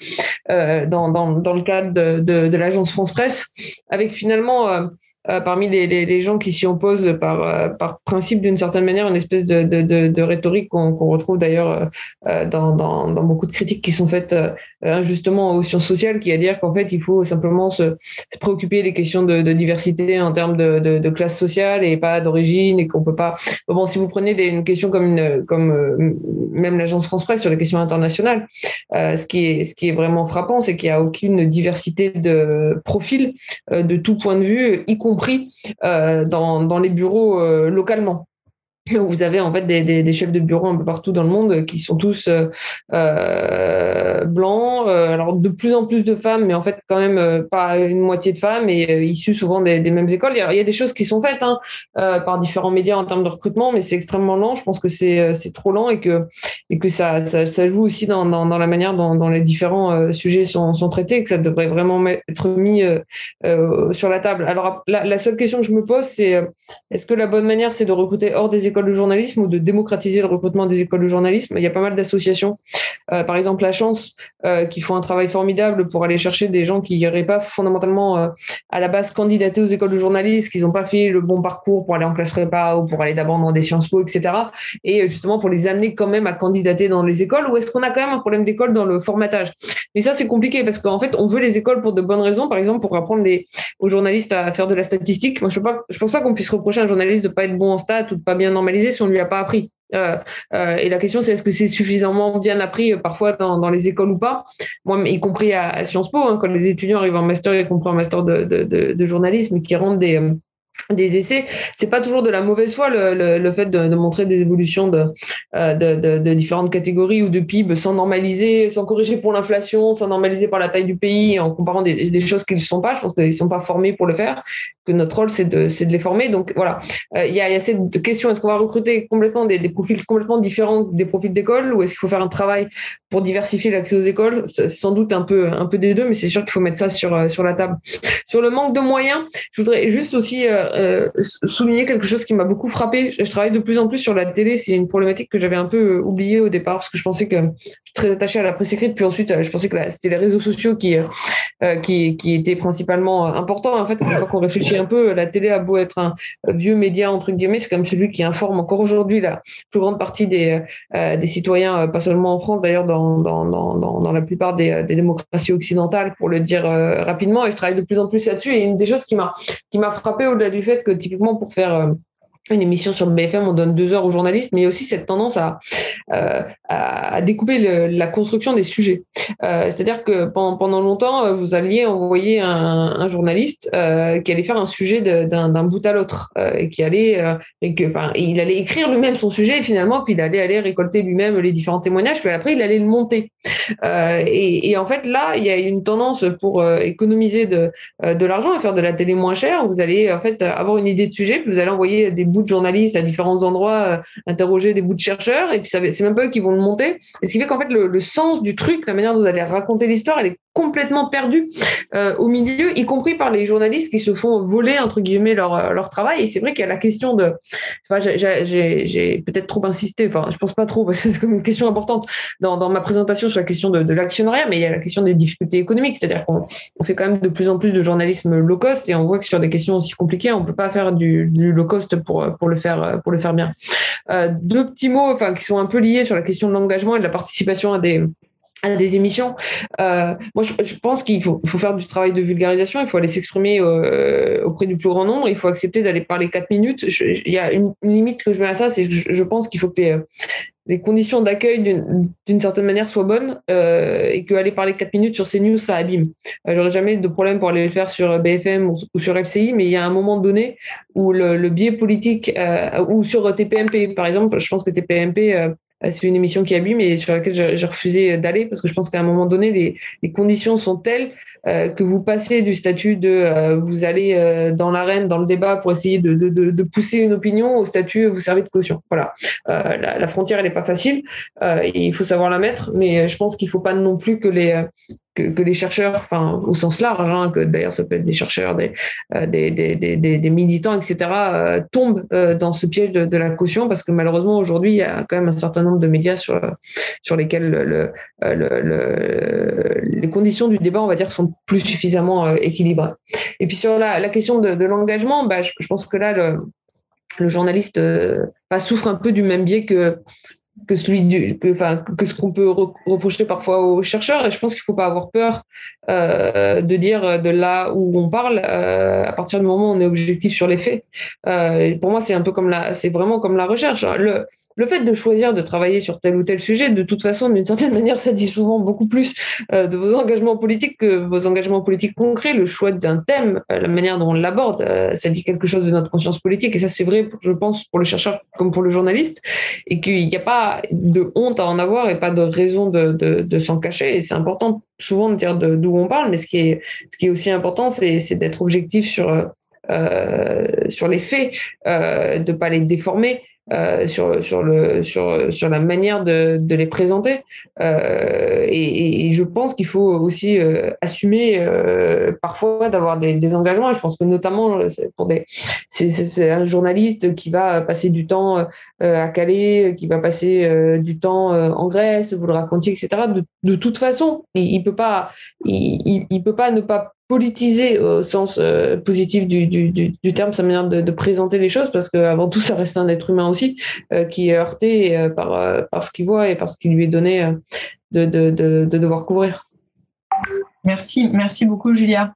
dans, dans, dans le cadre de, l'agence France Presse, avec finalement euh, parmi les, les, gens qui s'y opposent par, euh, par principe d'une certaine manière, une espèce de, de, de, rhétorique qu'on retrouve d'ailleurs euh, dans, dans, dans, beaucoup de critiques qui sont faites injustement aux sciences sociales, qui est à dire qu'en fait il faut simplement se, préoccuper des questions de, diversité en termes de, classe sociale et pas d'origine et qu'on peut pas. Bon, si vous prenez une question comme une, comme même l'agence France Presse sur les questions internationales, ce qui est ce qui est vraiment frappant, c'est qu'il n'y a aucune diversité de profil de tout point de vue, y compris euh, dans, les bureaux euh, localement. Vous avez en fait des, chefs de bureau un peu partout dans le monde qui sont tous euh, blancs. Alors de plus en plus de femmes, mais en fait quand même pas une moitié de femmes et issus souvent des, mêmes écoles. Il y, a, des choses qui sont faites hein, par différents médias en termes de recrutement, mais c'est extrêmement lent. Je pense que c'est trop lent et que et que ça ça, joue aussi dans, dans, la manière dont, dont les différents sujets sont, sont traités et que ça devrait vraiment être mis sur la table. Alors la, seule question que je me pose, c'est est-ce que la bonne manière c'est de recruter hors des écoles de journalisme ou de démocratiser le recrutement des écoles de journalisme? Il y a pas mal d'associations, euh, par exemple La Chance, euh, qui font un travail formidable pour aller chercher des gens qui n'iraient pas fondamentalement euh, à la base candidater aux écoles de journalisme, qui n'ont pas fait le bon parcours pour aller en classe prépa ou pour aller d'abord dans des Sciences Po, etc. Et justement pour les amener quand même à candidater dans les écoles, ou est-ce qu'on a quand même un problème d'école dans le formatage? Mais ça, c'est compliqué parce qu'en fait, on veut les écoles pour de bonnes raisons, par exemple pour apprendre les, aux journalistes à faire de la statistique. Moi, je ne pense pas qu'on puisse reprocher à un journaliste de ne pas être bon en stats ou de pas bien si on ne lui a pas appris. Euh, euh, et la question, c'est est-ce que c'est suffisamment bien appris euh, parfois dans, les écoles ou pas? Moi, y compris à, Sciences Po, hein, quand les étudiants arrivent en master, y compris en master de, de, de journalisme, qui rendent des des essais, c'est pas toujours de la mauvaise foi le, le, fait de, montrer des évolutions de, euh, de, de, différentes catégories ou de PIB sans normaliser, sans corriger pour l'inflation, sans normaliser par la taille du pays, en comparant des, des choses qu'ils ne sont pas. Je pense qu'ils ne sont pas formés pour le faire, que notre rôle c'est de, de les former. Donc voilà, euh, il y, a, y, a, cette question est-ce qu'on va recruter complètement des, des, profils complètement différents des profils d'école ou est-ce qu'il faut faire un travail pour diversifier l'accès aux écoles? Sans doute un peu un peu des deux, mais c'est sûr qu'il faut mettre ça sur euh, sur la table. Sur le manque de moyens, je voudrais juste aussi souligner quelque chose qui m'a beaucoup frappé. Je, travaille de plus en plus sur la télé. C'est une problématique que j'avais un peu euh, oubliée au départ parce que je pensais que je suis très attachée à la presse écrite. Puis ensuite, euh, je pensais que c'était les réseaux sociaux qui, qui, qui étaient principalement importants. En fait, une fois qu'on réfléchit un peu, la télé a beau être un vieux média, entre guillemets, c'est comme celui qui informe encore aujourd'hui la plus grande partie des, des citoyens, pas seulement en France, d'ailleurs, dans, dans, dans, dans, la plupart des, des démocraties occidentales, pour le dire rapidement. Et je travaille de plus en plus là-dessus. Et une des choses qui m'a frappé au-delà du fait que typiquement pour faire euh, une émission sur BFM, on donne deux heures aux journalistes, mais il y a aussi cette tendance à, euh, à découper la construction des sujets. Euh, c'est-à-dire que pendant, pendant, longtemps, vous alliez envoyer un, journaliste euh, qui allait faire un sujet d'un bout à l'autre, et qui allait, et que, enfin, il allait écrire lui-même son sujet, et finalement, puis il allait aller récolter lui-même les différents témoignages, puis après, il allait le monter. Et, et, en fait, là, il y a une tendance pour économiser de, de l'argent et faire de la télé moins chère. Vous allez en fait avoir une idée de sujet, puis vous allez envoyer des bouts de journalistes à différents endroits, euh, interroger des bouts de chercheurs, et puis c'est même pas eux qui vont le monter. Et ce qui fait qu'en fait, le, le, sens du truc, la manière dont vous allez raconter l'histoire, elle est complètement perdu euh, au milieu, y compris par les journalistes qui se font voler entre guillemets leur, euh, leur travail. Et c'est vrai qu'il y a la question de, j'ai peut-être trop insisté, enfin, je pense pas trop, parce que c'est comme une question importante dans, dans, ma présentation sur la question de, l'actionnariat, mais il y a la question des difficultés économiques, c'est-à-dire qu'on on fait quand même de plus en plus de journalisme low cost et on voit que sur des questions aussi compliquées, on peut pas faire du, du low cost pour pour le faire pour le faire bien. Euh, deux petits mots, enfin, qui sont un peu liés sur la question de l'engagement et de la participation à des à des émissions. Euh, moi, je, pense qu'il faut, faire du travail de vulgarisation, il faut aller s'exprimer euh, auprès du plus grand nombre, il faut accepter d'aller parler quatre minutes. Il y a une, limite que je mets à ça, c'est que je, pense qu'il faut que les, les conditions d'accueil d'une certaine manière soient bonnes euh, et qu'aller parler quatre minutes sur CNews, ça abîme. Euh, J'aurais jamais de problème pour aller le faire sur BFM ou, sur FCI, mais il y a un moment donné où le, biais politique, euh, ou sur TPMP, par exemple, je pense que TPMP euh, euh, c'est une émission qui a bu, mais sur laquelle j'ai refusé d'aller parce que je pense qu'à un moment donné, les conditions sont telles euh, que vous passez du statut de euh, vous allez euh, dans l'arène, dans le débat pour essayer de, pousser une opinion au statut vous servez de caution. Voilà, la, frontière elle n'est pas facile, il faut savoir la mettre, mais je pense qu'il faut pas non plus que les que, les chercheurs, enfin au sens large, hein, que d'ailleurs ça peut être des chercheurs, des, militants, etc., tombent dans ce piège de, la caution parce que malheureusement aujourd'hui il y a quand même un certain nombre de médias sur, lesquels le, le, le, les conditions du débat, on va dire, sont plus suffisamment équilibrées. Et puis sur la, question de, l'engagement, bah, je, pense que là le, journaliste bah, souffre un peu du même biais que que celui du, enfin, que ce qu'on peut reprocher parfois aux chercheurs. Et je pense qu'il ne faut pas avoir peur euh, de dire de là où on parle euh, à partir du moment où on est objectif sur les faits. Euh, pour moi, c'est un peu comme la, c'est vraiment comme la recherche. Le, le fait de choisir de travailler sur tel ou tel sujet, de toute façon, d'une certaine manière, ça dit souvent beaucoup plus euh, de vos engagements politiques que vos engagements politiques concrets. Le choix d'un thème, euh, la manière dont on l'aborde, euh, ça dit quelque chose de notre conscience politique. Et ça, c'est vrai, je pense, pour le chercheur comme pour le journaliste. Et qu'il n'y a pas de honte à en avoir et pas de raison de, de, s'en cacher. Et c'est important souvent de dire d'où on parle, mais ce qui est, ce qui est aussi important, c'est d'être objectif sur, euh, sur les faits, euh, de ne pas les déformer, euh, sur, sur, le, sur, sur la manière de, de les présenter. Euh, et, je pense qu'il faut aussi euh, assumer parfois d'avoir des, des, engagements. Je pense que notamment pour des, c'est un journaliste qui va passer du temps à Calais, qui va passer du temps en Grèce, vous le racontiez, etc. De, toute façon, il, il peut pas, il peut pas ne pas politiser au sens euh, positif du, du, du, terme, sa manière de, de, présenter les choses, parce qu'avant tout, ça reste un être humain aussi, euh, qui est heurté euh, par, par ce qu'il voit et par ce qui lui est donné de, de, de, devoir couvrir. Merci, merci beaucoup, Julia.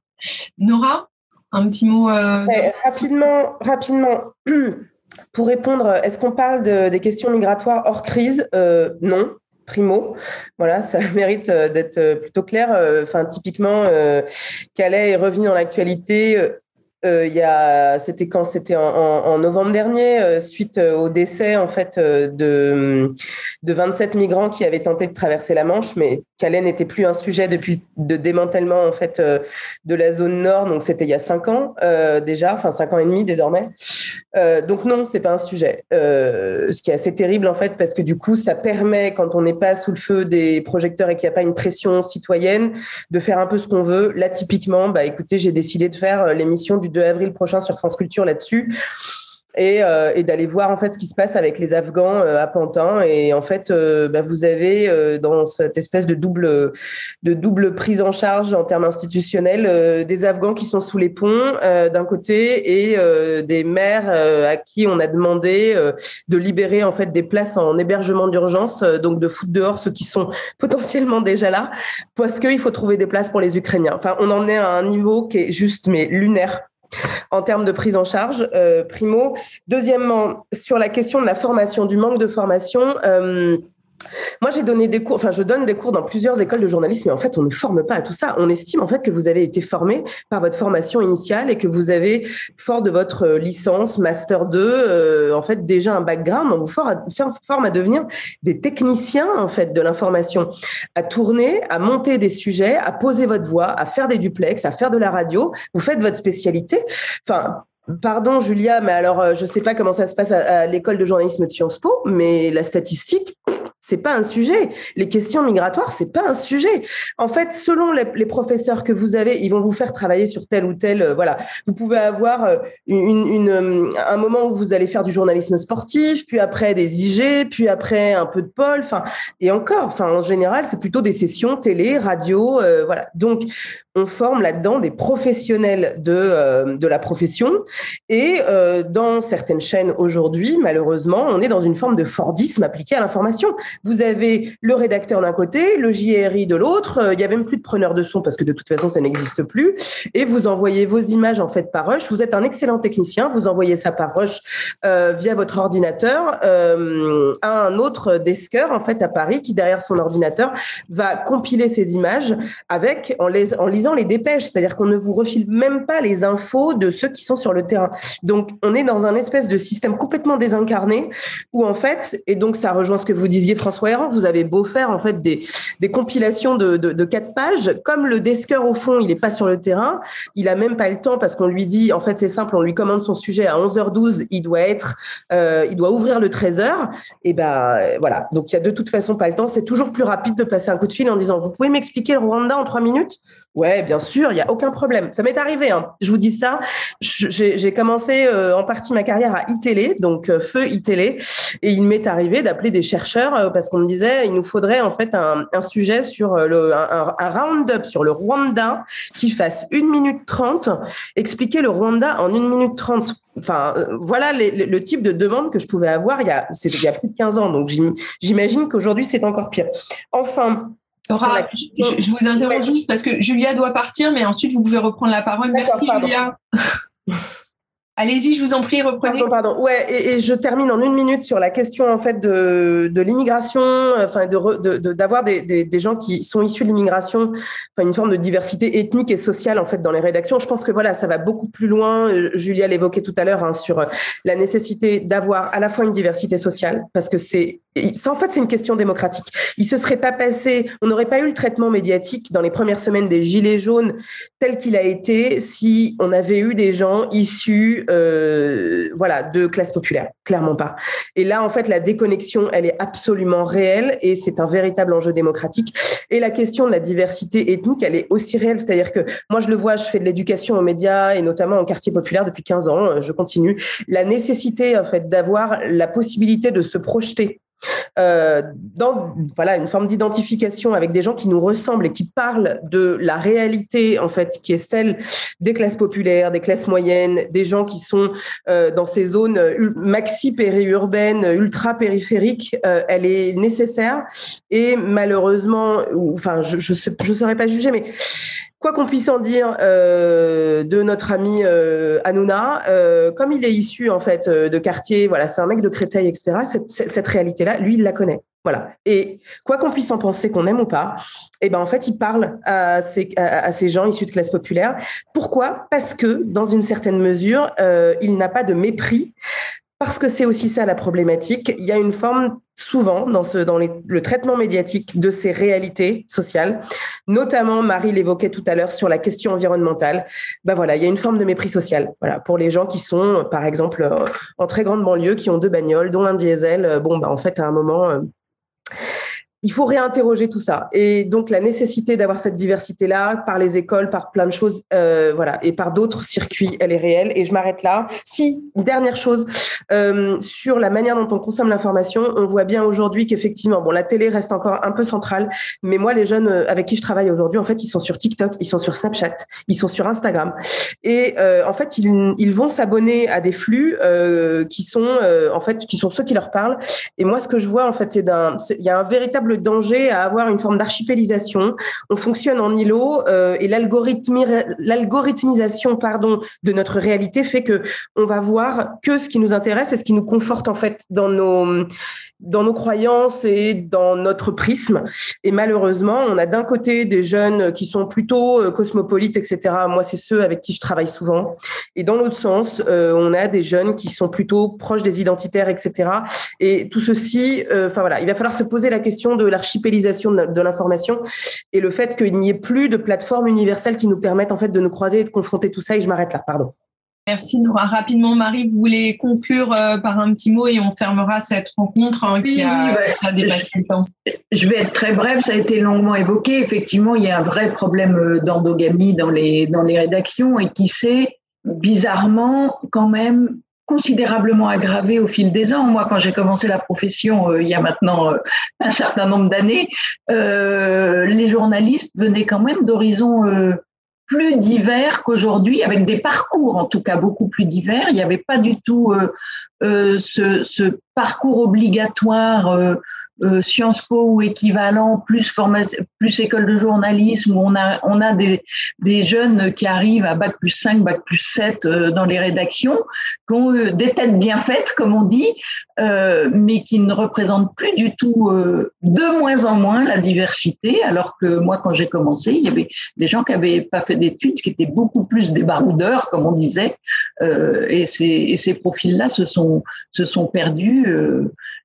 Nora, un petit mot Rapidement, rapidement. Pour répondre, est-ce qu'on parle de, des questions migratoires hors crise? Non, primo. Voilà, ça mérite euh, d'être euh, plutôt clair. Euh, enfin, typiquement, Calais est revenu dans l'actualité euh, c'était quand? C'était en, novembre dernier, euh, suite euh, au décès en fait de, de 27 migrants qui avaient tenté de traverser la Manche, mais Calais n'était plus un sujet depuis de démantèlement en fait de la zone nord. Donc c'était il y a cinq ans déjà, enfin cinq ans et demi désormais. donc non, c'est pas un sujet. ce qui est assez terrible en fait parce que du coup ça permet quand on n'est pas sous le feu des projecteurs et qu'il n'y a pas une pression citoyenne de faire un peu ce qu'on veut. Là typiquement, bah écoutez, j'ai décidé de faire l'émission du 2 avril prochain sur France Culture là-dessus. Et, euh, et d'aller voir en fait ce qui se passe avec les Afghans euh, à Pantin. Et en fait, euh, bah, vous avez dans cette espèce de double, de double prise en charge en termes institutionnels des Afghans qui sont sous les ponts d'un côté et des maires à qui on a demandé de libérer en fait des places en hébergement d'urgence, donc de foutre dehors ceux qui sont potentiellement déjà là, parce qu'il faut trouver des places pour les Ukrainiens. Enfin, on en est à un niveau qui est juste mais lunaire en termes de prise en charge, primo. Deuxièmement, sur la question de la formation, du manque de formation. Moi, j'ai donné des cours, enfin, je donne des cours dans plusieurs écoles de journalisme, mais en fait, on ne forme pas à tout ça. On estime en fait que vous avez été formé par votre formation initiale et que vous avez, fort de votre euh, licence, master 2, euh, en fait, déjà un background. On vous forme à, devenir des techniciens en fait de l'information, à tourner, à monter des sujets, à poser votre voix, à faire des duplex, à faire de la radio. Vous faites votre spécialité. Enfin, Pardon Julia, mais alors euh, je ne sais pas comment ça se passe à l'école de journalisme de Sciences Po, mais la statistique, c'est pas un sujet. Les questions migratoires, c'est pas un sujet. En fait, selon les, professeurs que vous avez, ils vont vous faire travailler sur tel ou tel. Euh, voilà, vous pouvez avoir euh, une, euh, un moment où vous allez faire du journalisme sportif, puis après des IG, puis après un peu de pôle. Enfin, et encore. Enfin, en général, c'est plutôt des sessions télé, radio. voilà. Donc, on forme là-dedans des professionnels de de la profession. Et dans certaines chaînes aujourd'hui, malheureusement, on est dans une forme de Fordisme appliqué à l'information. Vous avez le rédacteur d'un côté, le JRI de l'autre. Euh, il y a même plus de preneur de son parce que de toute façon, ça n'existe plus. Et vous envoyez vos images en fait par Rush. Vous êtes un excellent technicien. Vous envoyez ça par Rush euh, via votre ordinateur euh, à un autre desker en fait à Paris qui derrière son ordinateur va compiler ces images avec en, en lisant les dépêches. C'est-à-dire qu'on ne vous refile même pas les infos de ceux qui sont sur le terrain. Donc on est dans un espèce de système complètement désincarné où en fait et donc ça rejoint ce que vous disiez François vous avez beau faire en fait des, compilations de, de, quatre pages, comme le desker au fond, il n'est pas sur le terrain, il a même pas le temps parce qu'on lui dit, en fait c'est simple, on lui commande son sujet à 11h12, il doit être, euh, il doit ouvrir le 13h, et ben voilà. Donc il y a de toute façon pas le temps. C'est toujours plus rapide de passer un coup de fil en disant, vous pouvez m'expliquer le Rwanda en trois minutes? Ouais, bien sûr, il y a aucun problème. Ça m'est arrivé. Hein. Je vous dis ça. J'ai commencé euh, en partie ma carrière à iTélé, donc euh, feu iTélé, et il m'est arrivé d'appeler des chercheurs euh, parce qu'on me disait il nous faudrait en fait un, un sujet sur le un, un round-up sur le Rwanda qui fasse une minute trente, expliquer le Rwanda en une minute trente. Enfin, voilà les, le type de demande que je pouvais avoir il y a, il y a plus de 15 ans. Donc j'imagine qu'aujourd'hui c'est encore pire. Enfin, je, vous interromps juste parce que Julia doit partir, mais ensuite vous pouvez reprendre la parole. Merci Julia. Allez-y, je vous en prie, reprenez. Pardon, pardon. Ouais, et, je termine en une minute sur la question en fait de, de l'immigration, enfin de d'avoir des, des, des, gens qui sont issus de l'immigration, enfin une forme de diversité ethnique et sociale en fait dans les rédactions. Je pense que voilà, ça va beaucoup plus loin. Euh, Julia l'évoquait tout à l'heure hein, sur la nécessité d'avoir à la fois une diversité sociale, parce que c'est en fait, c'est une question démocratique. Il se serait pas passé, on n'aurait pas eu le traitement médiatique dans les premières semaines des Gilets jaunes tel qu'il a été si on avait eu des gens issus, euh, voilà, de classe populaire. Clairement pas. Et là, en fait, la déconnexion, elle est absolument réelle et c'est un véritable enjeu démocratique. Et la question de la diversité ethnique, elle est aussi réelle. C'est-à-dire que moi, je le vois, je fais de l'éducation aux médias et notamment en quartier populaire depuis 15 ans. Je continue. La nécessité, en fait, d'avoir la possibilité de se projeter euh, voilà une forme d'identification avec des gens qui nous ressemblent et qui parlent de la réalité en fait qui est celle des classes populaires, des classes moyennes, des gens qui sont euh, dans ces zones maxi périurbaines, ultra périphériques, euh, elle est nécessaire. Et malheureusement, enfin je je, je saurais pas juger, mais quoi qu'on puisse en dire euh, de notre ami euh, Hanouna, euh, comme il est issu en fait euh, de quartier, voilà, c'est un mec de Créteil, etc. Cette, réalité-là, lui, il la connaît. Voilà. Et quoi qu'on puisse en penser, qu'on aime ou pas, eh ben en fait, il parle à ces, à, ces gens issus de classe populaire. Pourquoi? Parce que dans une certaine mesure, il n'a pas de mépris parce que c'est aussi ça la problématique. Il y a une forme souvent dans, le traitement médiatique de ces réalités sociales, notamment Marie l'évoquait tout à l'heure sur la question environnementale. Ben voilà, il y a une forme de mépris social. Pour les gens qui sont, par exemple, en très grande banlieue, qui ont deux bagnoles, dont un diesel. Bon, ben en fait, à un moment, euh, il faut réinterroger tout ça. Et donc la nécessité d'avoir cette diversité-là par les écoles, par plein de choses, euh, voilà, et par d'autres circuits, elle est réelle. Et je m'arrête là. Si dernière chose euh, sur la manière dont on consomme l'information, on voit bien aujourd'hui qu'effectivement, bon, la télé reste encore un peu centrale, mais moi, les jeunes euh, avec qui je travaille aujourd'hui, en fait, ils sont sur TikTok, ils sont sur Snapchat, ils sont sur Instagram, et en fait, ils, ils vont s'abonner à des flux qui sont, en fait, qui sont ceux qui leur parlent. Et moi, ce que je vois, en fait, c'est d'un, il y a un véritable danger à avoir une forme d'archipélisation. On fonctionne en îlot euh, et l'algorithmisation pardon de notre réalité fait que on va voir que ce qui nous intéresse et ce qui nous conforte en fait dans nos dans nos croyances et dans notre prisme. Et malheureusement, on a d'un côté des jeunes qui sont plutôt euh, cosmopolites, etc. Moi, c'est ceux avec qui je travaille souvent. Et dans l'autre sens, euh, on a des jeunes qui sont plutôt proches des identitaires, etc. Et tout ceci, euh, enfin voilà, il va falloir se poser la question de l'archipélisation de l'information et le fait qu'il n'y ait plus de plateforme universelle qui nous permettent en fait de nous croiser et de confronter tout ça. Et je m'arrête là, pardon. Merci Nora. Rapidement, Marie, vous voulez conclure euh, par un petit mot et on fermera cette rencontre hein, qui, a, dépassé le temps. Je vais être très brève, ça a été longuement évoqué. Effectivement, il y a un vrai problème euh, d'endogamie dans les, dans les rédactions et qui s'est bizarrement quand même considérablement aggravé au fil des ans. Moi, quand j'ai commencé la profession euh, il y a maintenant un certain nombre d'années, les journalistes venaient quand même d'horizons plus divers qu'aujourd'hui, avec des parcours en tout cas beaucoup plus divers. Il n'y avait pas du tout euh, euh, ce, ce, parcours obligatoire euh, euh, Sciences Po ou équivalent, plus plus école de journalisme, où on a, on a des, des jeunes qui arrivent à bac plus 5, bac plus 7 euh, dans les rédactions, qui ont euh, des têtes bien faites, comme on dit, mais qui ne représentent plus du tout de moins en moins la diversité, alors que moi, quand j'ai commencé, il y avait des gens qui n'avaient pas fait d'études, qui étaient beaucoup plus des baroudeurs, comme on disait, et ces, et ces profils-là se sont, se sont perdus.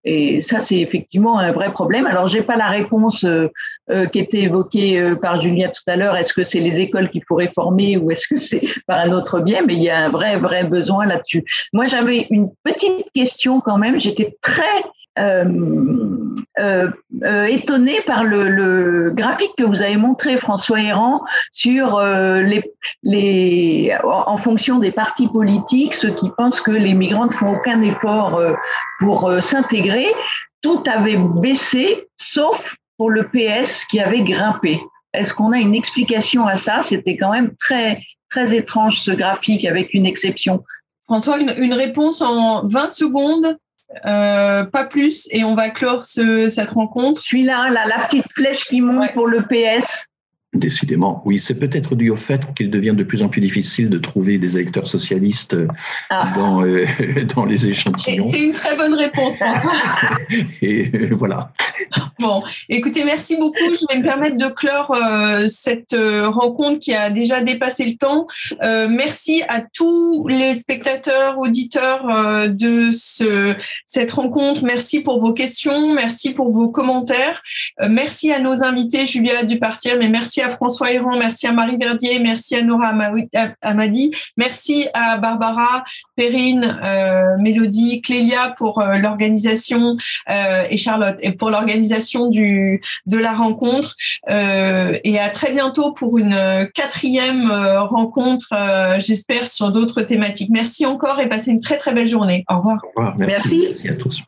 Et ça, c'est effectivement un vrai problème. Alors, j'ai pas la réponse euh, euh, qui était évoquée euh, par Julia tout à l'heure. Est-ce que c'est les écoles qu'il faut réformer ou est-ce que c'est par un autre biais? Mais il y a un vrai, vrai besoin là-dessus. Moi, j'avais une petite question quand même. J'étais très euh, euh, étonné par le, graphique que vous avez montré, François Héran, sur les, en fonction des partis politiques, ceux qui pensent que les migrants ne font aucun effort pour s'intégrer tout avait baissé, sauf pour le PS qui avait grimpé. Est-ce qu'on a une explication à ça? C'était quand même très, très étrange ce graphique avec une exception. François, une, réponse en 20 secondes, euh, pas plus, et on va clore cette rencontre. Celui-là, la, la petite flèche qui monte pour le PS. Décidément, oui, c'est peut-être dû au fait qu'il devient de plus en plus difficile de trouver des électeurs socialistes euh, ah. dans, euh, dans les échantillons. C'est une très bonne réponse, François. Et euh, voilà. Bon, écoutez, merci beaucoup. Je vais me permettre de clore cette rencontre qui a déjà dépassé le temps. merci à tous les spectateurs, auditeurs de ce, cette rencontre. Merci pour vos questions, merci pour vos commentaires. merci à nos invités, Julia Dupartier, mais merci à François Héron, merci à Marie Verdier, merci à Nora Amadi, merci à Barbara, Perrine, euh, Mélodie, Clélia pour euh, l'organisation euh, et Charlotte et pour l'organisation du de la rencontre et à très bientôt pour une quatrième rencontre, j'espère sur d'autres thématiques. Merci encore et passez une très très belle journée. Au revoir. Au revoir. merci. merci à tous.